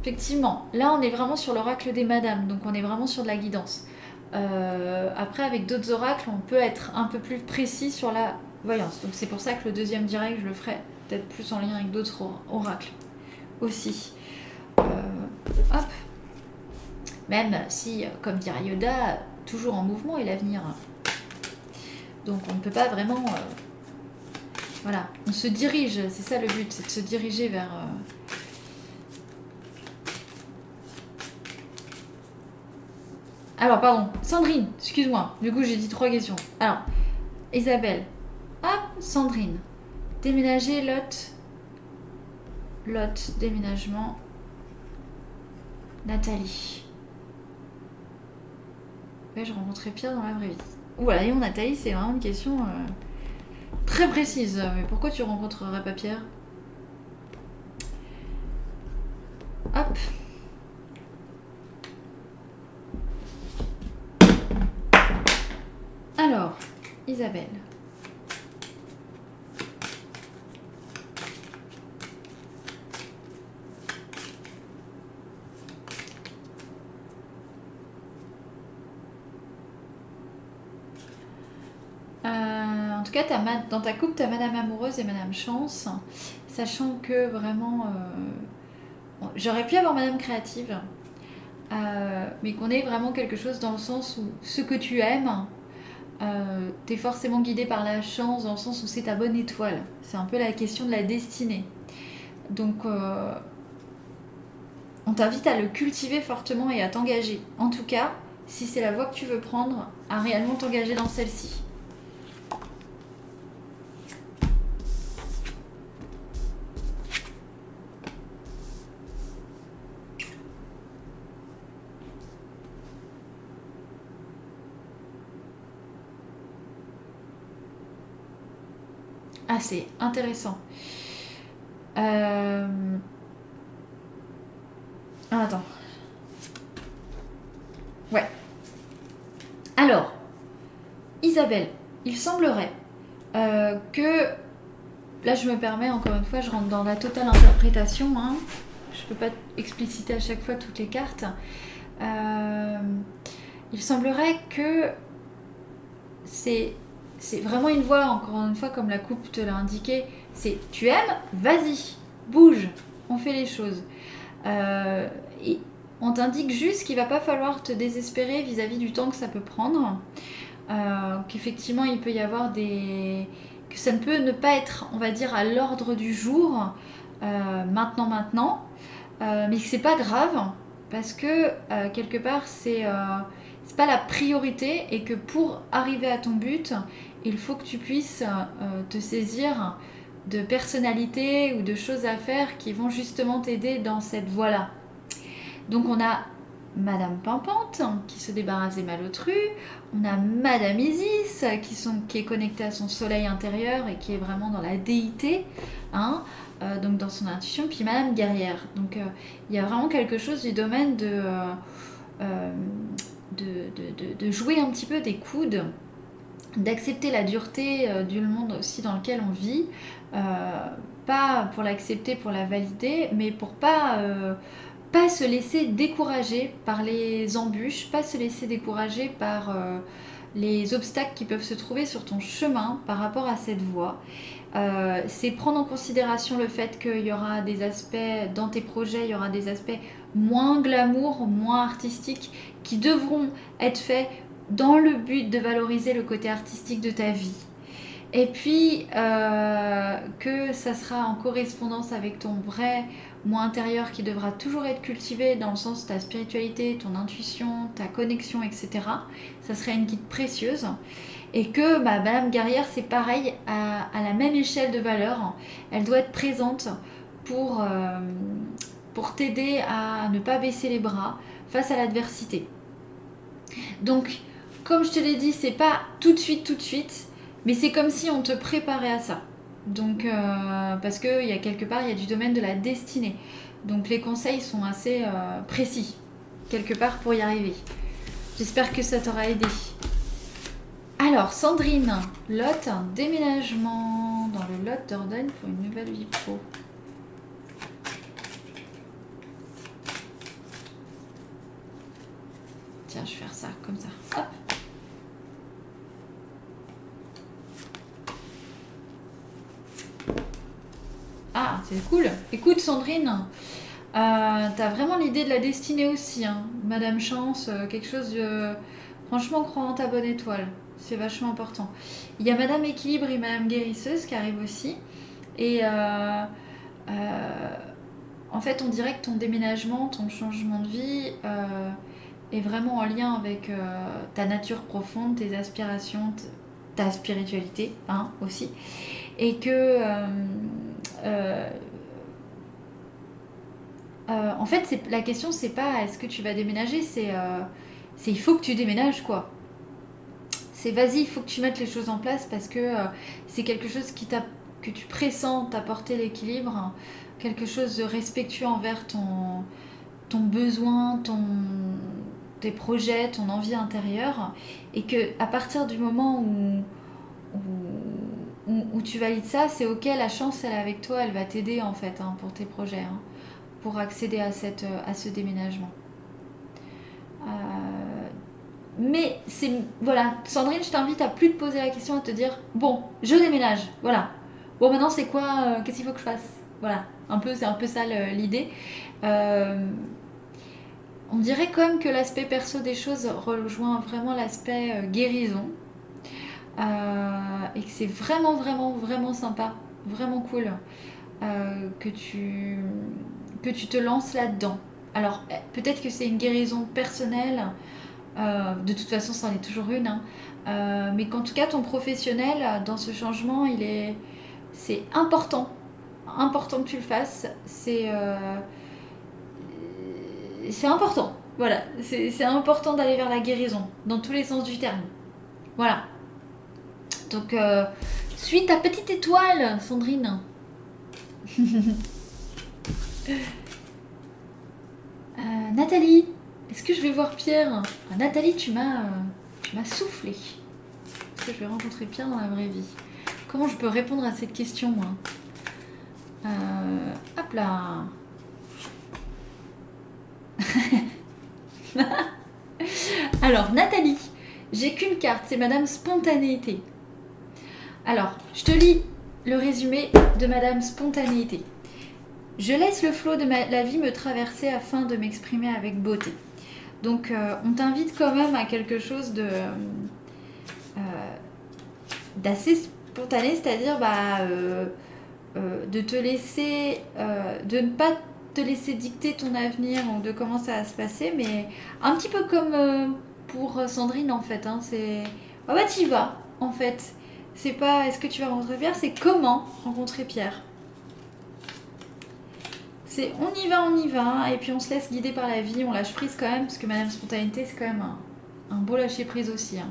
effectivement, là on est vraiment sur l'oracle des madames, donc on est vraiment sur de la guidance. Euh, après, avec d'autres oracles, on peut être un peu plus précis sur la voyance. Donc c'est pour ça que le deuxième direct, je le ferai peut-être plus en lien avec d'autres oracles aussi. Euh, hop. Même si, comme dirait Yoda, toujours en mouvement est l'avenir. Donc on ne peut pas vraiment... Euh, voilà, on se dirige, c'est ça le but, c'est de se diriger vers... Euh, Alors, pardon, Sandrine, excuse-moi, du coup j'ai dit trois questions. Alors, Isabelle, hop, Sandrine, déménager Lot Lot, déménagement. Nathalie. Je rencontrais Pierre dans la vraie vie. Voilà, et on Nathalie, c'est vraiment une question euh, très précise. Mais pourquoi tu rencontrerais pas Pierre? Hop. Alors, Isabelle. Euh, dans ta coupe, tu as Madame Amoureuse et Madame Chance, sachant que vraiment, euh, j'aurais pu avoir Madame Créative, euh, mais qu'on ait vraiment quelque chose dans le sens où ce que tu aimes, tu es forcément guidé par la chance, dans le sens où c'est ta bonne étoile. C'est un peu la question de la destinée. Donc, on t'invite à le cultiver fortement et à t'engager. En tout cas, si c'est la voie que tu veux prendre, à réellement t'engager dans celle-ci. Assez intéressant. Euh... Ah, attends. Ouais. Alors, Isabelle, il semblerait euh, que... Là, je me permets, encore une fois, je rentre dans la totale interprétation. Hein. Je ne peux pas expliciter à chaque fois toutes les cartes. Euh, il semblerait que c'est c'est vraiment une voix, encore une fois, comme la coupe te l'a indiqué, c'est tu aimes, vas-y, bouge, on fait les choses. Euh, et on t'indique juste qu'il va pas falloir te désespérer vis-à-vis du temps que ça peut prendre, euh, qu'effectivement il peut y avoir des... que ça ne peut ne pas être, on va dire, à l'ordre du jour, euh, maintenant, maintenant, mais que c'est pas grave, parce que quelque part c'est pas la priorité et que pour arriver à ton but, il faut que tu puisses euh, te saisir de personnalités ou de choses à faire qui vont justement t'aider dans cette voie-là. Donc on a Madame Pimpante qui se débarrasse des malotrus, on a Madame Isis qui, sont, qui est connectée à son soleil intérieur et qui est vraiment dans la déité, hein, euh, donc dans son intuition, puis Madame Guerrière. Donc euh, il y a vraiment quelque chose du domaine de, de, jouer un petit peu des coudes d'accepter la dureté euh, du monde aussi dans lequel on vit, euh, pas pour l'accepter, pour la valider, mais pour pas, euh, pas se laisser décourager par les embûches, pas se laisser décourager par les obstacles qui peuvent se trouver sur ton chemin par rapport à cette voie. c'est prendre en considération le fait qu'il y aura des aspects dans tes projets, il y aura des aspects moins glamour, moins artistiques qui devront être faits dans le but de valoriser le côté artistique de ta vie. Et puis euh, que ça sera en correspondance avec ton vrai moi intérieur qui devra toujours être cultivé dans le sens de ta spiritualité, ton intuition, ta connexion, etc. Ça serait une guide précieuse. Et que bah, Madame Guerrière, c'est pareil, à, la même échelle de valeur. Elle doit être présente pour, euh, pour t'aider à ne pas baisser les bras face à l'adversité. Donc, comme je te l'ai dit, c'est pas tout de suite, tout de suite, mais c'est comme si on te préparait à ça. Donc, euh, parce qu'il y a quelque part, il y a du domaine de la destinée. Donc, les conseils sont assez euh, précis, quelque part, pour y arriver. J'espère que ça t'aura aidé. Alors, Sandrine, Lot, déménagement dans le Lot d'Ordogne pour une nouvelle vie pro. Tiens, je vais faire ça, comme ça. Hop. Ah, c'est cool. Écoute, Sandrine, euh, t'as vraiment l'idée de la destinée aussi. Hein. Madame Chance, euh, quelque chose de. Franchement, crois en ta bonne étoile. C'est vachement important. Il y a Madame Équilibre et Madame Guérisseuse qui arrivent aussi. Et euh, en fait, on dirait que ton déménagement, ton changement de vie est vraiment en lien avec ta nature profonde, tes aspirations, ta spiritualité hein, aussi. Et que euh, euh, en fait, la question, c'est pas est-ce que tu vas déménager, c'est euh, il faut que tu déménages, quoi. c'est vas-y, il faut que tu mettes les choses en place parce que euh, c'est quelque chose qui que tu pressens t'apporter l'équilibre, quelque chose de respectueux envers ton, ton besoin, ton, tes projets, ton envie intérieure, et que à partir du moment où, où, tu valides ça, c'est ok, la chance elle est avec toi, elle va t'aider en fait hein, pour tes projets, hein, pour accéder à, cette, à ce déménagement. Euh, mais c'est voilà, Sandrine, je t'invite à plus te poser la question, à te dire bon, je déménage, voilà. Bon maintenant c'est quoi, euh, qu'est-ce qu'il faut que je fasse, voilà. Un peu, c'est un peu ça l'idée. Euh, on dirait comme que l'aspect perso des choses rejoint vraiment l'aspect euh, guérison. et que c'est vraiment, vraiment, vraiment sympa, vraiment cool que, tu, que tu te lances là-dedans. Alors, eh, peut-être que c'est une guérison personnelle, de toute façon, ça en est toujours une, hein. mais qu'en tout cas, ton professionnel, dans ce changement, il est, c'est important important que tu le fasses. C'est euh, c'est important. Voilà, c'est important d'aller vers la guérison, dans tous les sens du terme. Voilà. Donc, euh, suis ta petite étoile, Sandrine. Euh, Nathalie, est-ce que je vais voir Pierre? Ah, Nathalie, tu m'as m'as soufflé. Est-ce que je vais rencontrer Pierre dans la vraie vie? Comment je peux répondre à cette question, moi? Euh, hop là. Alors, Nathalie, j'ai qu'une carte, c'est Madame Spontanéité. Alors, je te lis le résumé de Madame Spontanéité. Je laisse le flot de la vie me traverser afin de m'exprimer avec beauté. Donc, euh, on t'invite quand même à quelque chose de euh, d'assez spontané, c'est-à-dire bah, euh, de te laisser, de ne pas te laisser dicter ton avenir ou de comment ça va se passer, mais un petit peu comme euh, pour Sandrine en fait. Hein, c'est ah bah tu vas en fait. C'est pas est-ce que tu vas rencontrer Pierre, c'est comment rencontrer Pierre. C'est on y va, on y va, et puis on se laisse guider par la vie, on lâche prise quand même, parce que Madame Spontanéité c'est quand même un, un beau lâcher prise aussi. Hein.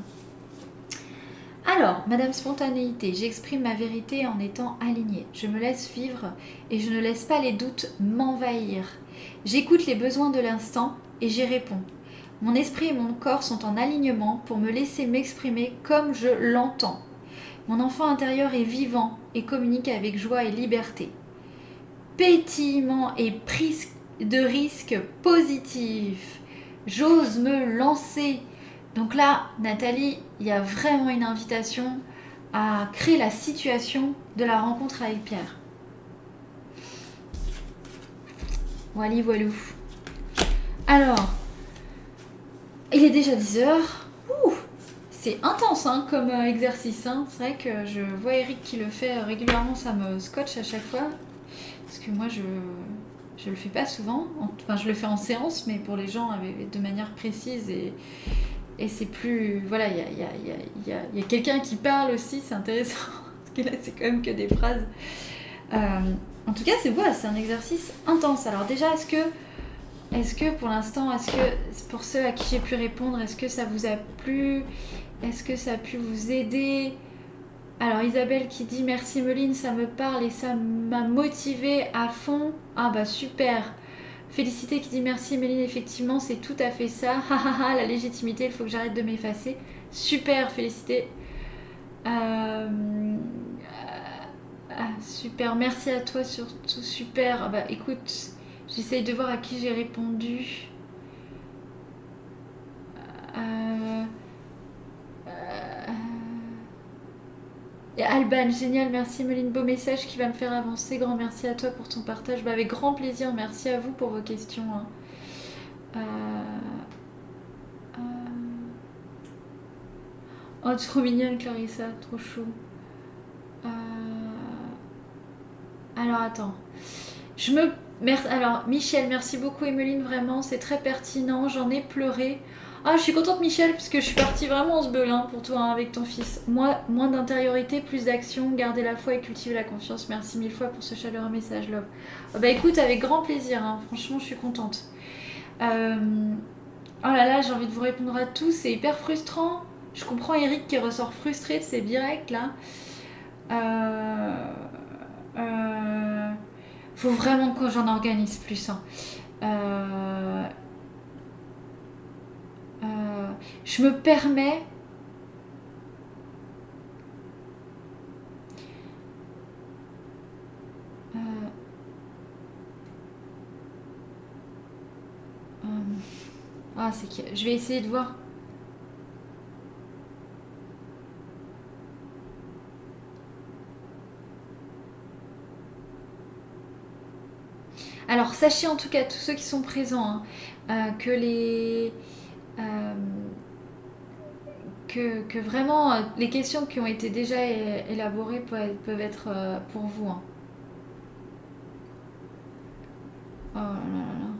Alors, Madame Spontanéité, j'exprime ma vérité en étant alignée. Je me laisse vivre et je ne laisse pas les doutes m'envahir. J'écoute les besoins de l'instant et j'y réponds. Mon esprit et mon corps sont en alignement pour me laisser m'exprimer comme je l'entends. Mon enfant intérieur est vivant et communique avec joie et liberté. Pétillement et prise de risques positifs. J'ose me lancer donc là, Nathalie, il y a vraiment une invitation à créer la situation de la rencontre avec Pierre. Voilà, voilou. Alors, il est déjà 10h. C'est intense hein, comme euh, exercice. Hein. C'est vrai que je vois Eric qui le fait régulièrement, ça me scotche à chaque fois. Parce que moi, je je le fais pas souvent. Enfin, je le fais en séance, mais pour les gens de manière précise et, et c'est plus. Voilà, il y a, y a, y a, y a quelqu'un qui parle aussi, c'est intéressant. Parce que là, c'est quand même que des phrases. Euh, en tout cas, c'est voilà, c'est un exercice intense. Alors, déjà, est-ce que. Est-ce que pour l'instant, est-ce que pour ceux à qui j'ai pu répondre, est-ce que ça vous a plu? Est-ce que ça a pu vous aider? Alors Isabelle qui dit merci Meline, ça me parle et ça m'a motivé à fond. Ah bah super Félicité qui dit merci Méline, effectivement c'est tout à fait ça. la légitimité, il faut que j'arrête de m'effacer. Super, Félicité. Euh, euh, ah, super, merci à toi surtout, super. Ah bah écoute, j'essaye de voir à qui j'ai répondu. Euh, Et Alban, génial, merci Meline, beau message qui va me faire avancer. Grand merci à toi pour ton partage. Bah, avec grand plaisir, merci à vous pour vos questions. Hein. Euh, euh, oh, trop mignonne Clarissa, trop chou. Euh, alors attends. Je me. Alors Michel, merci beaucoup Emeline, vraiment, c'est très pertinent. J'en ai pleuré. Ah, je suis contente, Michel, parce que je suis partie vraiment en ce belin pour toi hein, avec ton fils. Moi, moins d'intériorité, plus d'action, garder la foi et cultiver la confiance. Merci mille fois pour ce chaleureux message, Love. Oh, bah écoute, avec grand plaisir, hein. franchement, je suis contente. Euh, oh là là, j'ai envie de vous répondre à tous, c'est hyper frustrant. Je comprends Eric qui ressort frustré de ses directs là. Euh, euh, faut vraiment que j'en organise plus. Hein. Je me permets Ah, c'est je vais essayer de voir. Alors, sachez en tout cas, tous ceux qui sont présents, hein, euh, que les. Euh, que, vraiment, euh, les questions qui ont été déjà élaborées peuvent, être pour vous. Hein. Oh là là.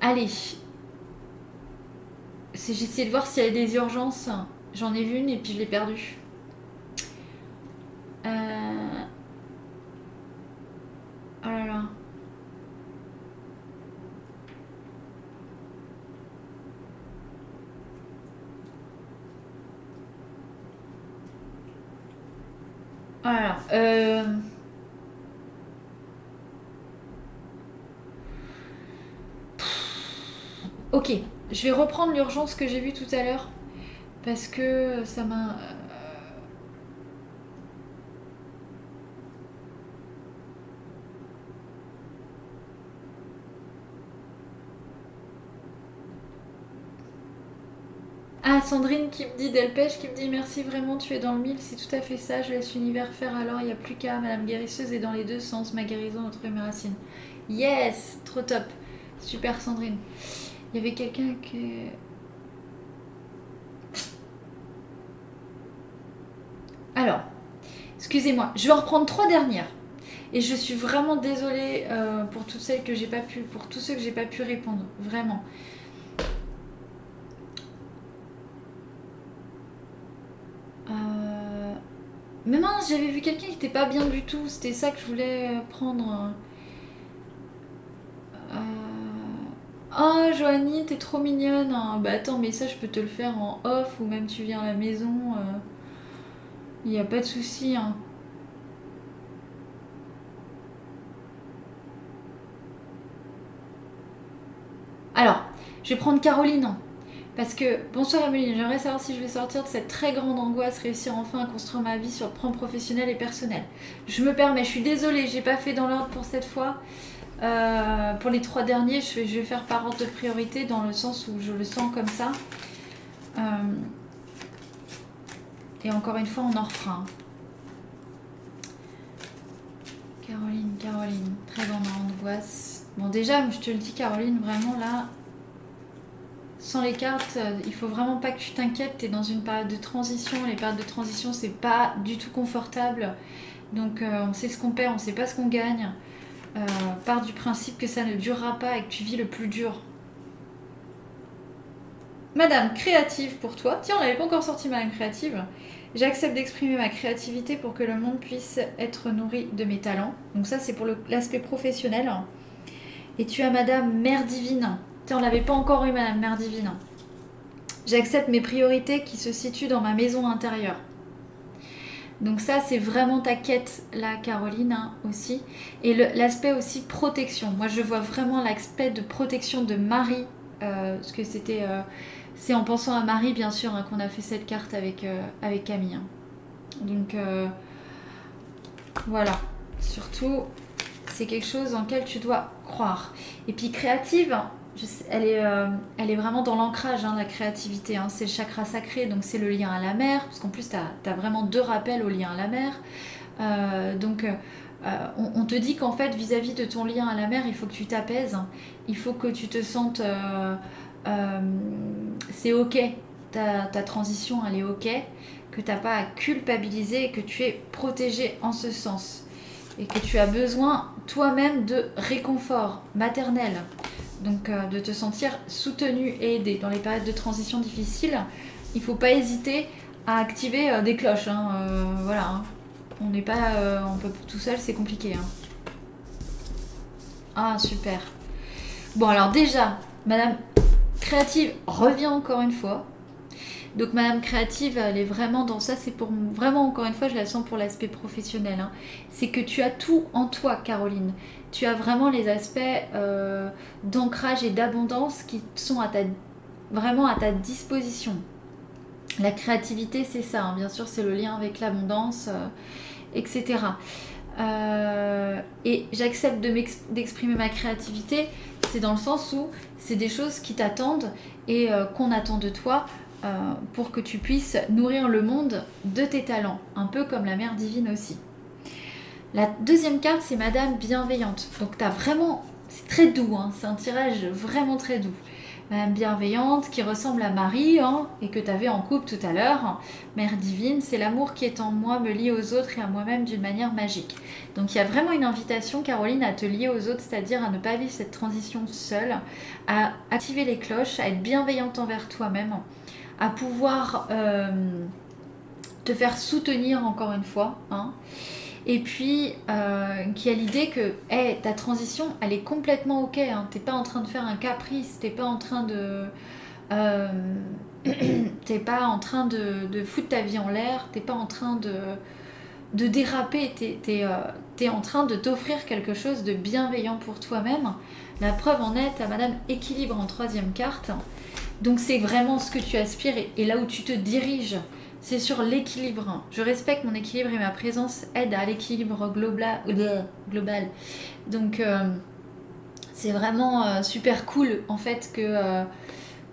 Allez. Essayé de voir s'il y avait des urgences. J'en ai vu une et puis je l'ai perdue. Euh... Oh là là. Voilà. Euh... Ok, je vais reprendre l'urgence que j'ai vue tout à l'heure parce que ça m'a. Euh, ah, Sandrine qui me dit Delpech, qui me dit merci vraiment, tu es dans le mille, c'est tout à fait ça, je laisse l'univers faire alors, il n'y a plus qu'à Madame Guérisseuse et dans les deux sens, ma guérison entre mes racines. Yes, trop top, super Sandrine. Il y avait quelqu'un qui... Alors, excusez-moi, je vais en reprendre trois dernières. Et je suis vraiment désolée euh, pour toutes celles que j'ai pas pu, pour tous ceux que j'ai pas pu répondre, vraiment. Euh, mais mince, j'avais vu quelqu'un qui était pas bien du tout. C'était ça que je voulais prendre. Euh... Oh Joanie, t'es trop mignonne. Hein. Bah attends, mais ça je peux te le faire en off ou même tu viens à la maison. Il euh. n'y a pas de souci. Hein. Alors, je vais prendre Caroline. Parce que, bonsoir Amélie, j'aimerais savoir si je vais sortir de cette très grande angoisse, réussir enfin à construire ma vie sur le plan professionnel et personnel. Je me permets, je suis désolée, j'ai pas fait dans l'ordre pour cette fois. Euh, pour les trois derniers, je vais, faire par ordre de priorité dans le sens où je le sens comme ça. Euh, et encore une fois, on en refera. Caroline, Caroline, très grande angoisse. Bon, déjà, je te le dis, Caroline, vraiment là, sans les cartes, il faut vraiment pas que tu t'inquiètes. Tu es dans une période de transition. Les périodes de transition, c'est pas du tout confortable. Donc, euh, on sait ce qu'on perd, on sait pas ce qu'on gagne. Euh, du principe que ça ne durera pas et que tu vis le plus dur. Madame créative pour toi. Tiens, on n'avait pas encore sorti Madame créative. J'accepte d'exprimer ma créativité pour que le monde puisse être nourri de mes talents. Donc ça, c'est pour l'aspect professionnel. Et tu as Madame Mère Divine. Tiens, on n'avait pas encore eu Madame Mère Divine. J'accepte mes priorités qui se situent dans ma maison intérieure. Donc ça, c'est vraiment ta quête là, Caroline, hein, aussi. Et l'aspect aussi protection. Moi, je vois vraiment l'aspect de protection de Marie. Euh, parce que c'était... Euh, c'est en pensant à Marie, bien sûr, hein, qu'on a fait cette carte avec, euh, Camille. Hein. Donc, voilà. Surtout, c'est quelque chose en lequel tu dois croire. Et puis créative, elle, est, euh, elle est vraiment dans l'ancrage, hein, la créativité. Hein. C'est le chakra sacré, donc c'est le lien à la mer, parce qu'en plus, tu as, vraiment deux rappels au lien à la mer. Euh, donc, euh, on, te dit qu'en fait, vis-à-vis de ton lien à la mer, il faut que tu t'apaises, il faut que tu te sentes. c'est ok, ta, ta, transition, elle est ok, que tu n'as pas à culpabiliser et que tu es protégé en ce sens. Et que tu as besoin toi-même de réconfort maternel. Donc euh, de te sentir soutenu et aidé dans les périodes de transition difficiles. Il ne faut pas hésiter à activer euh, des cloches. Hein, euh, voilà. Hein. On n'est pas, on peut tout seul, c'est compliqué. Hein. Ah super. Bon, alors déjà, Madame Créative revient encore une fois. Donc Madame Créative, elle est vraiment dans ça, c'est pour vraiment encore une fois, je la sens pour l'aspect professionnel. hein. C'est que tu as tout en toi, Caroline. Tu as vraiment les aspects euh, d'ancrage et d'abondance qui sont vraiment à ta disposition. La créativité, c'est ça, hein. bien sûr, c'est le lien avec l'abondance, euh, etc. Euh, et j'accepte d'exprimer ma créativité, c'est dans le sens où c'est des choses qui t'attendent et qu'on attend de toi euh, pour que tu puisses nourrir le monde de tes talents, un peu comme la mère divine aussi. La deuxième carte, c'est Madame bienveillante. Donc tu as vraiment, c'est très doux, hein, c'est un tirage vraiment très doux. Madame bienveillante qui ressemble à Marie hein, et que tu avais en couple tout à l'heure. Mère divine, c'est l'amour qui est en moi me lie aux autres et à moi-même d'une manière magique. Donc il y a vraiment une invitation, Caroline, à te lier aux autres, c'est-à-dire à ne pas vivre cette transition seule, à activer les cloches, à être bienveillante envers toi-même, à pouvoir euh, te faire soutenir encore une fois. hein. Et puis, euh, qui a l'idée que hey, ta transition, elle est complètement ok. Hein. T'es pas en train de faire un caprice, t'es pas en train de. euh, t'es pas en train de, foutre ta vie en l'air, t'es pas en train de, de déraper, t'es es, en train de t'offrir quelque chose de bienveillant pour toi-même. La preuve en est à Madame Équilibre en troisième carte. Donc c'est vraiment ce que tu aspires et, là où tu te diriges. C'est sur l'équilibre. Je respecte mon équilibre et ma présence aide à l'équilibre global. global. Donc euh, c'est vraiment euh, super cool en fait que, euh,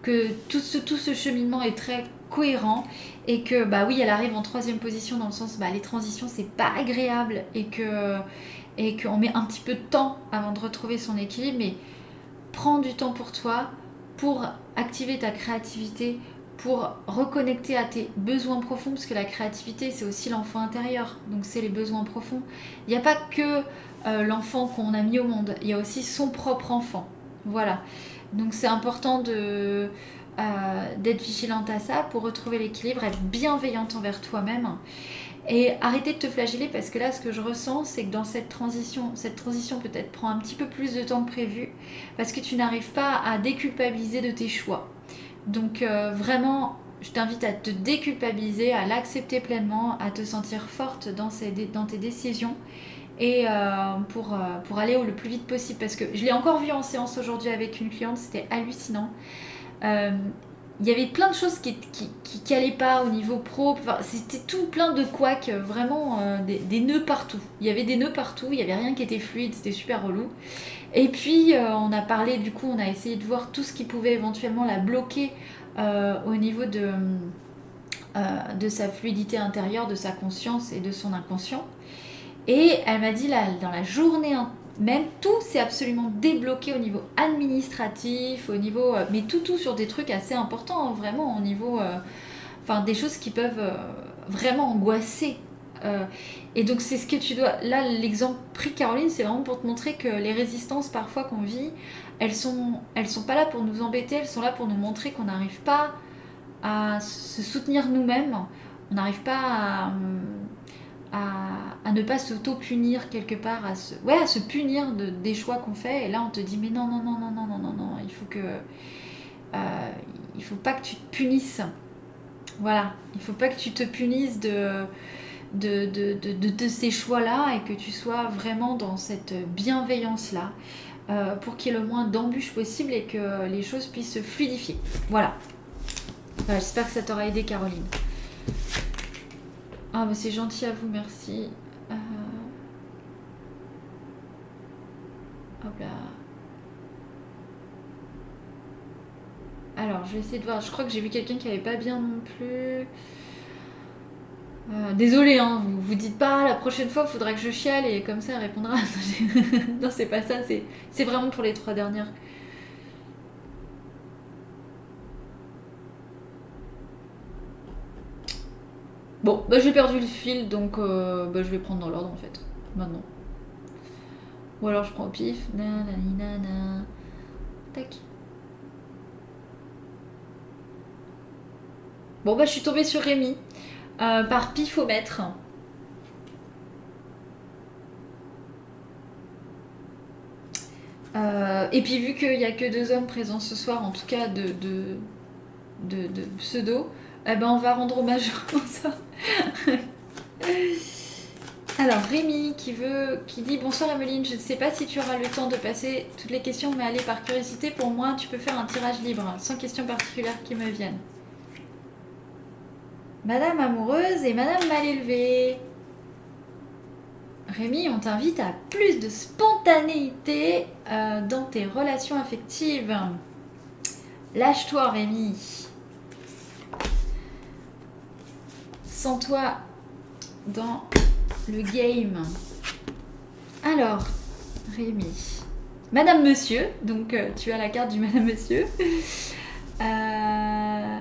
que tout, ce, tout ce cheminement est très cohérent et que bah oui elle arrive en troisième position dans le sens bah les transitions c'est pas agréable et que et qu'on met un petit peu de temps avant de retrouver son équilibre mais prends du temps pour toi pour activer ta créativité pour reconnecter à tes besoins profonds parce que la créativité c'est aussi l'enfant intérieur. Donc c'est les besoins profonds. Il n'y a pas que euh, l'enfant qu'on a mis au monde. Il y a aussi son propre enfant. Voilà. Donc c'est important euh, d'être vigilante à ça pour retrouver l'équilibre, être bienveillante envers toi-même et arrêter de te flageller parce que là ce que je ressens c'est que dans cette transition, cette transition peut-être prend un petit peu plus de temps que prévu parce que tu n'arrives pas à déculpabiliser de tes choix. Donc euh, vraiment je t'invite à te déculpabiliser, à l'accepter pleinement, à te sentir forte dans, dans tes décisions et euh, pour, euh, pour aller au le plus vite possible parce que je l'ai encore vu en séance aujourd'hui avec une cliente, c'était hallucinant. Il y avait plein de choses qui, qui, allaient pas au niveau pro. C'était tout plein de couacs, vraiment euh, des, nœuds partout. Il y avait des nœuds partout, il y avait rien qui était fluide, c'était super relou. Et puis euh, on a parlé, du coup, on a essayé de voir tout ce qui pouvait éventuellement la bloquer euh, au niveau de, de sa fluidité intérieure, de sa conscience et de son inconscient. Et elle m'a dit là, dans la journée même tout s'est absolument débloqué au niveau administratif, au niveau, euh, mais tout tout sur des trucs assez importants, hein, vraiment au niveau, euh, des choses qui peuvent euh, vraiment angoisser. Et donc c'est ce que tu dois. Là, l'exemple pris Caroline, c'est vraiment pour te montrer que les résistances parfois qu'on vit, elles sont, elles sont pas là pour nous embêter, elles sont là pour nous montrer qu'on n'arrive pas à se soutenir nous-mêmes, on n'arrive pas à à, ne pas s'auto-punir quelque part, à se, ouais, à se punir de, des choix qu'on fait. Et là, on te dit, mais non, non, non, non, non, non, non, non, il faut que. Euh, il faut pas que tu te punisses. Voilà, il faut pas que tu te punisses de, de, de, de, ces choix-là et que tu sois vraiment dans cette bienveillance-là euh, pour qu'il y ait le moins d'embûches possible et que les choses puissent se fluidifier. Voilà. J'espère que ça t'aura aidé, Caroline. Ah, mais c'est gentil à vous, merci. Euh... Hop là. Alors, je vais essayer de voir. Je crois que j'ai vu quelqu'un qui avait pas bien non plus. Euh, désolée, hein, vous vous dites pas la prochaine fois, faudra que je chiale et comme ça elle répondra. non, c'est pas ça, c'est vraiment pour les trois dernières. Bon, bah, j'ai perdu le fil, donc euh, bah, je vais prendre dans l'ordre en fait, maintenant. Ou alors je prends au pif. Tac. Bon, bah je suis tombée sur Rémi euh, par pifomètre. Euh, et puis vu qu'il n'y a que deux hommes présents ce soir, en tout cas de pseudo, eh ben on va rendre hommage. Alors Rémi qui veut, qui dit bonsoir Emeline, je ne sais pas si tu auras le temps de passer toutes les questions, mais allez par curiosité, pour moi tu peux faire un tirage libre, sans questions particulières qui me viennent. Madame amoureuse et Madame mal élevée. Rémi, on t'invite à plus de spontanéité euh, dans tes relations affectives. Lâche-toi Rémi. Sens-toi dans le game. Alors, Rémi. Madame Monsieur, donc euh, tu as la carte du Madame Monsieur. Euh,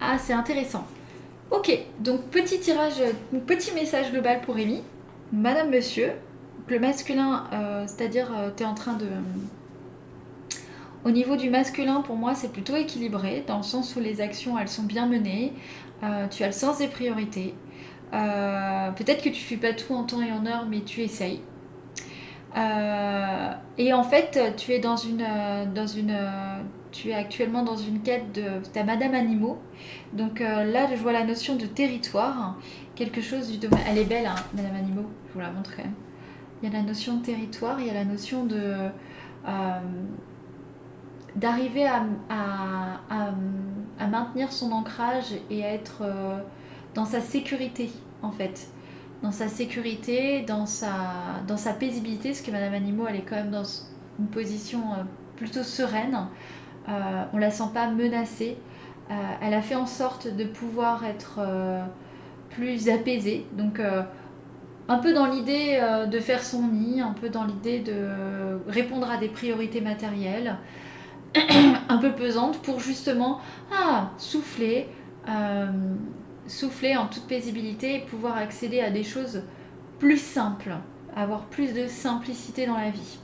ah, c'est intéressant. Ok, donc petit tirage, petit message global pour Rémi. Madame Monsieur, le masculin, euh, c'est-à-dire tu es en train de... Au niveau du masculin, pour moi, c'est plutôt équilibré, dans le sens où les actions, elles sont bien menées. Tu as le sens des priorités. Euh, peut-être que tu fais pas tout en temps et en heure, mais tu essayes. Euh, et en fait, tu es dans une, euh, dans une, tu es actuellement dans une quête de ta Madame Animaux. Donc là, je vois la notion de territoire, quelque chose du domaine. Elle est belle, hein, Madame Animaux. Je vous la montre quand même. Il y a la notion de territoire, il y a la notion de d'arriver à, à, à, maintenir son ancrage et à être dans sa sécurité en fait. Dans sa sécurité, dans sa, dans sa paisibilité, parce que Madame Animaux, elle est quand même dans une position euh, plutôt sereine. Euh, on la sent pas menacée. Euh, elle a fait en sorte de pouvoir être plus apaisée. Donc un peu dans l'idée de faire son nid, un peu dans l'idée de répondre à des priorités matérielles, un peu pesantes pour justement ah, souffler, souffler en toute paisibilité et pouvoir accéder à des choses plus simples, avoir plus de simplicité dans la vie.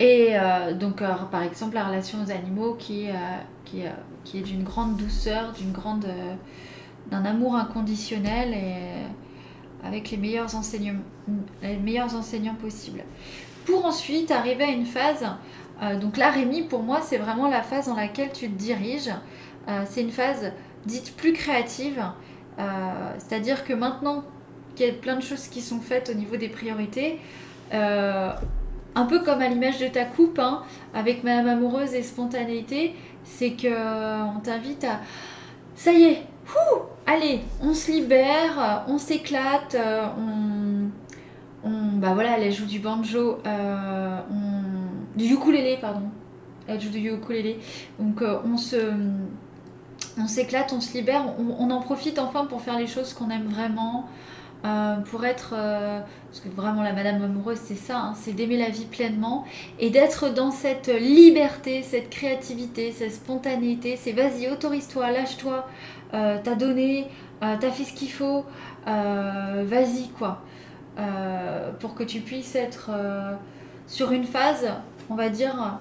Et euh, donc, euh, par exemple, la relation aux animaux qui, euh, est d'une grande douceur, d'une grande, d'un amour inconditionnel et avec les meilleurs enseignants possibles. Pour ensuite arriver à une phase, donc là, Rémi, pour moi, c'est vraiment la phase dans laquelle tu te diriges. c'est une phase dite plus créative. Euh, c'est-à-dire que maintenant qu'il y a plein de choses qui sont faites au niveau des priorités, euh, un peu comme à l'image de ta coupe, hein, avec Madame Amoureuse et spontanéité, c'est que on t'invite à... Ça y est, allez, on se libère, on s'éclate, euh, on, Bah voilà, elle joue du banjo, on, du ukulélé, pardon. Elle joue du ukulélé. Donc on se on s'éclate, on se libère, on, en profite enfin pour faire les choses qu'on aime vraiment, euh, pour être... Euh, parce que vraiment la Madame Amoureuse, c'est ça, hein, c'est d'aimer la vie pleinement et d'être dans cette liberté, cette créativité, cette spontanéité. C'est vas-y, autorise-toi, lâche-toi, euh, t'as donné, t'as fait ce qu'il faut, vas-y quoi. Pour que tu puisses être sur une phase, on va dire,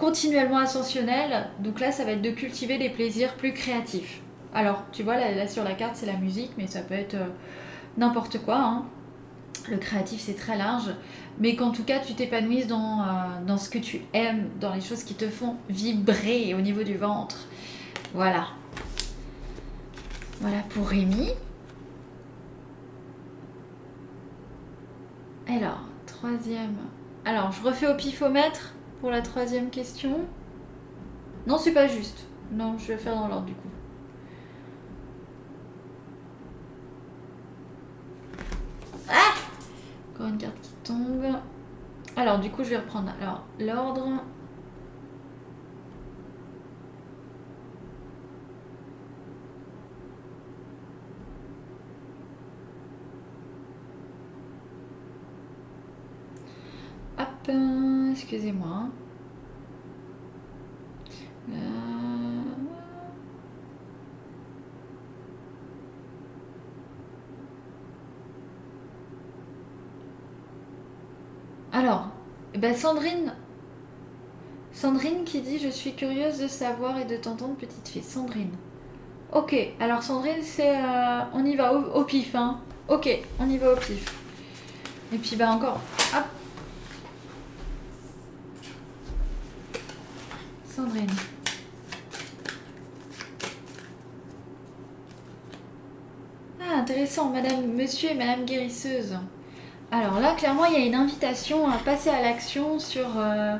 continuellement ascensionnel. Donc là, ça va être de cultiver des plaisirs plus créatifs. Alors, tu vois, là, sur la carte, c'est la musique, mais ça peut être euh, n'importe quoi. Hein. Le créatif, c'est très large. Mais qu'en tout cas, tu t'épanouisses dans, euh, dans ce que tu aimes, dans les choses qui te font vibrer au niveau du ventre. Voilà. Voilà pour Rémi. Alors, troisième. Alors, je refais au pifomètre pour la troisième question. Non, c'est pas juste. Non, je vais faire dans l'ordre du coup. Ah Encore une carte qui tombe. Alors, du coup, je vais reprendre. Alors, l'ordre. Excusez-moi. Euh, alors, eh ben Sandrine, Sandrine qui dit je suis curieuse de savoir et de t'entendre petite fille. Sandrine. Ok, alors Sandrine, c'est euh, on y va au, pif, hein. Ok, on y va au pif. Et puis bah encore, hop, Ah, intéressant, madame, monsieur et madame guérisseuse. Alors là, clairement, il y a une invitation à passer à l'action sur euh,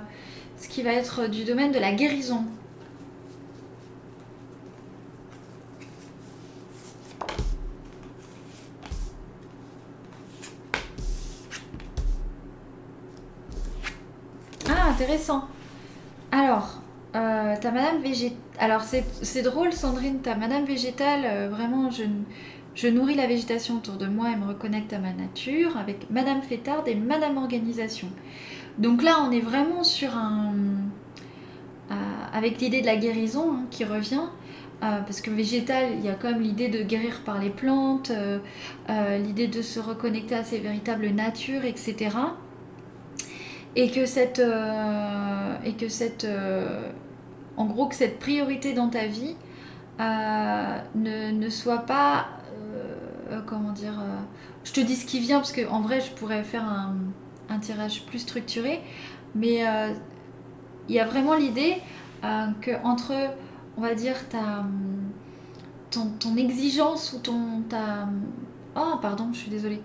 ce qui va être du domaine de la guérison. Ah, intéressant. Euh, madame végétale. Alors, c'est drôle, Sandrine, ta madame végétale, euh, vraiment, je, nourris la végétation autour de moi et me reconnecte à ma nature avec madame fêtarde et madame organisation. Donc là, on est vraiment sur un. Euh, avec l'idée de la guérison hein, qui revient. parce que végétal, il y a comme l'idée de guérir par les plantes, l'idée de se reconnecter à ses véritables natures, etc et que cette euh, et que cette euh, en gros que cette priorité dans ta vie euh, ne, soit pas comment dire je te dis ce qui vient parce que en vrai je pourrais faire un, un tirage plus structuré mais il y a vraiment l'idée que entre on va dire ta ton, ton, exigence ou ton ta oh pardon je suis désolée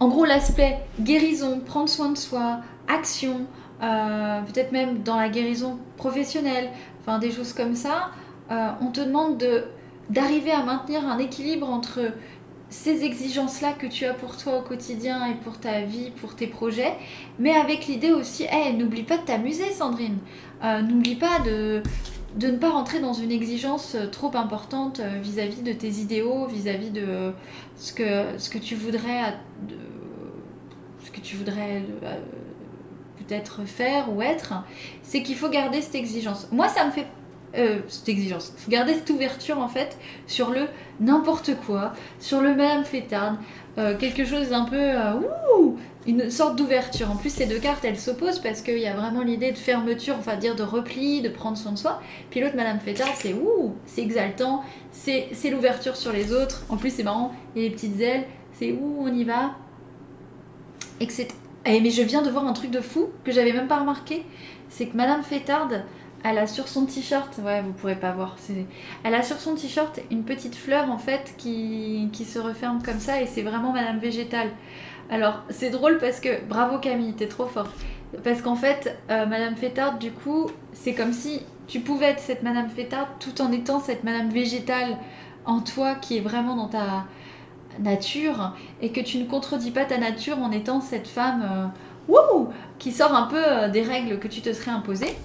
en gros, l'aspect guérison, prendre soin de soi, action, euh, peut-être même dans la guérison professionnelle, enfin des choses comme ça, euh, on te demande de, d'arriver à maintenir un équilibre entre ces exigences-là que tu as pour toi au quotidien et pour ta vie, pour tes projets, mais avec l'idée aussi, hey, n'oublie pas de t'amuser Sandrine, euh, n'oublie pas de, de ne pas rentrer dans une exigence trop importante vis-à-vis de tes idéaux, vis-à-vis de ce que, ce que tu voudrais ce que tu voudrais peut-être faire ou être, c'est qu'il faut garder cette exigence. Moi, ça me fait euh, cette exigence. Il faut garder cette ouverture en fait sur le n'importe quoi, sur le même flétarde, euh, quelque chose d'un peu ouh, une sorte d'ouverture. En plus, ces deux cartes elles s'opposent parce qu'il y a vraiment l'idée de fermeture, enfin dire de repli, de prendre soin de soi. Puis l'autre, Madame Flétard, c'est ouh, c'est exaltant, c'est l'ouverture sur les autres. En plus, c'est marrant, il y a les petites ailes, c'est ouh, on y va, etc. Eh, mais je viens de voir un truc de fou que j'avais même pas remarqué. C'est que Madame Fétarde, elle a sur son t-shirt, ouais, vous pourrez pas voir, elle a sur son t-shirt une petite fleur en fait qui, qui se referme comme ça et c'est vraiment Madame Végétale. Alors c'est drôle parce que, bravo Camille, t'es trop forte. Parce qu'en fait, euh, Madame Fétarde, du coup, c'est comme si tu pouvais être cette Madame Fétarde tout en étant cette Madame Végétale en toi qui est vraiment dans ta, nature et que tu ne contredis pas ta nature en étant cette femme euh, qui sort un peu euh, des règles que tu te serais imposées.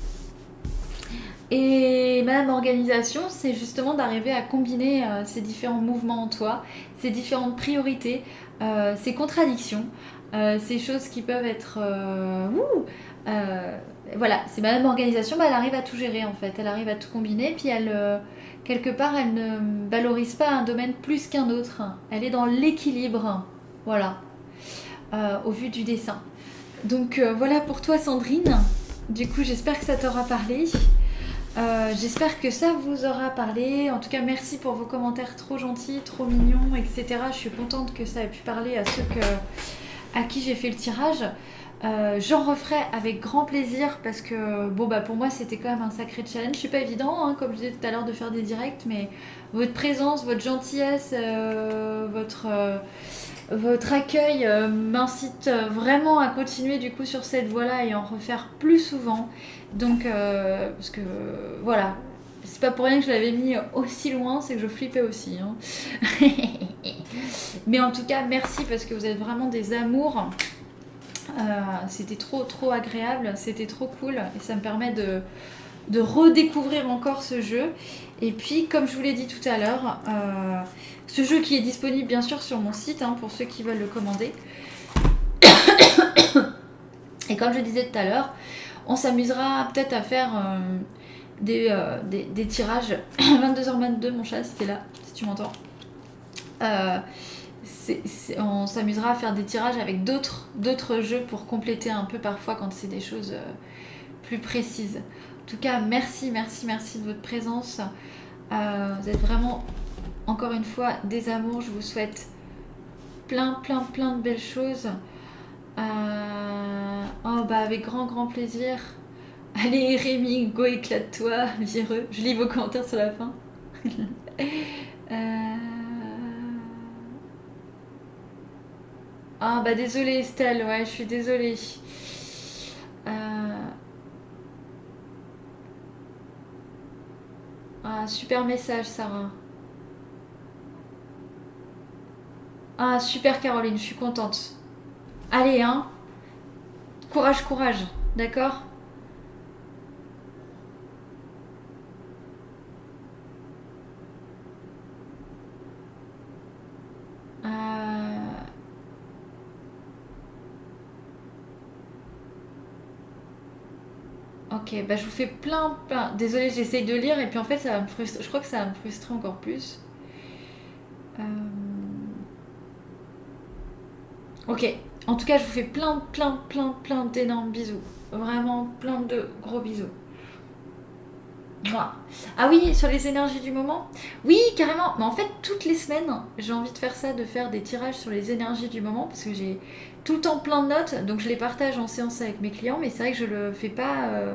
Et même organisation, c'est justement d'arriver à combiner euh, ces différents mouvements en toi, ces différentes priorités, ces contradictions, ces choses qui peuvent être... voilà, c'est même organisation, bah, elle arrive à tout gérer en fait, elle arrive à tout combiner, puis elle quelque part, elle ne valorise pas un domaine plus qu'un autre. Elle est dans l'équilibre, voilà, euh, au vu du dessin. Donc euh, voilà pour toi, Sandrine. Du coup, j'espère que ça t'aura parlé. Euh, j'espère que ça vous aura parlé. En tout cas, merci pour vos commentaires trop gentils, trop mignons, etc. Je suis contente que ça ait pu parler à ceux à qui j'ai fait le tirage. Euh, j'en referai avec grand plaisir parce que bon bah pour moi c'était quand même un sacré challenge. C'est pas évident, hein, comme je disais tout à l'heure, de faire des directs, mais votre présence, votre gentillesse, euh, votre, euh, votre accueil m'incite vraiment à continuer du coup sur cette voie-là et en refaire plus souvent. Donc parce que voilà, c'est pas pour rien que je l'avais mis aussi loin, c'est que je flippais aussi. Hein. mais en tout cas, merci parce que vous êtes vraiment des amours. Euh, c'était trop trop agréable, c'était trop cool et ça me permet de, redécouvrir encore ce jeu. Et puis comme je vous l'ai dit tout à l'heure, euh, ce jeu qui est disponible bien sûr sur mon site hein, pour ceux qui veulent le commander. et comme je disais tout à l'heure, on s'amusera peut-être à faire euh, des, des, des, tirages 22h22 mon chat c'était là si tu m'entends on s'amusera à faire des tirages avec d'autres jeux pour compléter un peu parfois quand c'est des choses euh, plus précises. En tout cas, merci, merci, merci de votre présence. Euh, vous êtes vraiment, encore une fois, des amours. Je vous souhaite plein, plein, plein de belles choses. Euh, oh, bah, avec grand, grand plaisir. Allez Rémi, go éclate-toi, vireux. Je lis vos commentaires sur la fin. Ah bah désolée Estelle, ouais, je suis désolée. Euh. Ah, super message Sarah. Ah, super Caroline, je suis contente. Allez, hein. Courage, courage, d'accord? Euh, Ok, bah je vous fais plein, plein. Désolée, j'essaye de lire et puis en fait ça va me frustrer. Je crois que ça va me frustrer encore plus. Euh, Ok, en tout cas je vous fais plein, plein, plein, plein d'énormes bisous. Vraiment plein de gros bisous. Mouah. Ah oui, sur les énergies du moment Oui, carrément. Mais en fait, toutes les semaines, j'ai envie de faire ça, de faire des tirages sur les énergies du moment, parce que j'ai tout temps plein de notes, donc je les partage en séance avec mes clients, mais c'est vrai que je le fais pas. euh,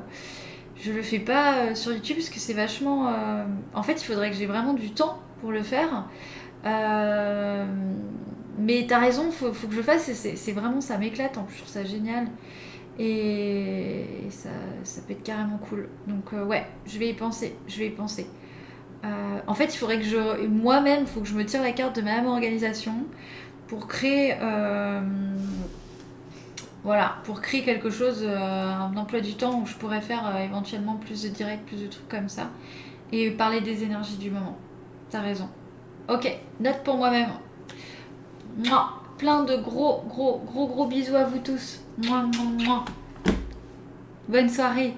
je le fais pas euh, sur YouTube parce que c'est vachement. euh, En fait, il faudrait que j'ai vraiment du temps pour le faire. Mais t'as raison, faut, que je fasse. C'est vraiment, ça m'éclate. En plus, je trouve ça génial. Et, ça, ça peut être carrément cool. Donc ouais, je vais y penser. Je vais y penser. En fait, il faudrait que je moi-même, faut que je me tire la carte de ma même organisation pour créer. euh, voilà, pour créer quelque chose, euh, un emploi du temps où je pourrais faire euh, éventuellement plus de directs, plus de trucs comme ça. Et parler des énergies du moment. T'as raison. Ok, note pour moi-même. Mouah. Plein de gros, gros, gros, gros bisous à vous tous. Mouah, mouah. Bonne soirée.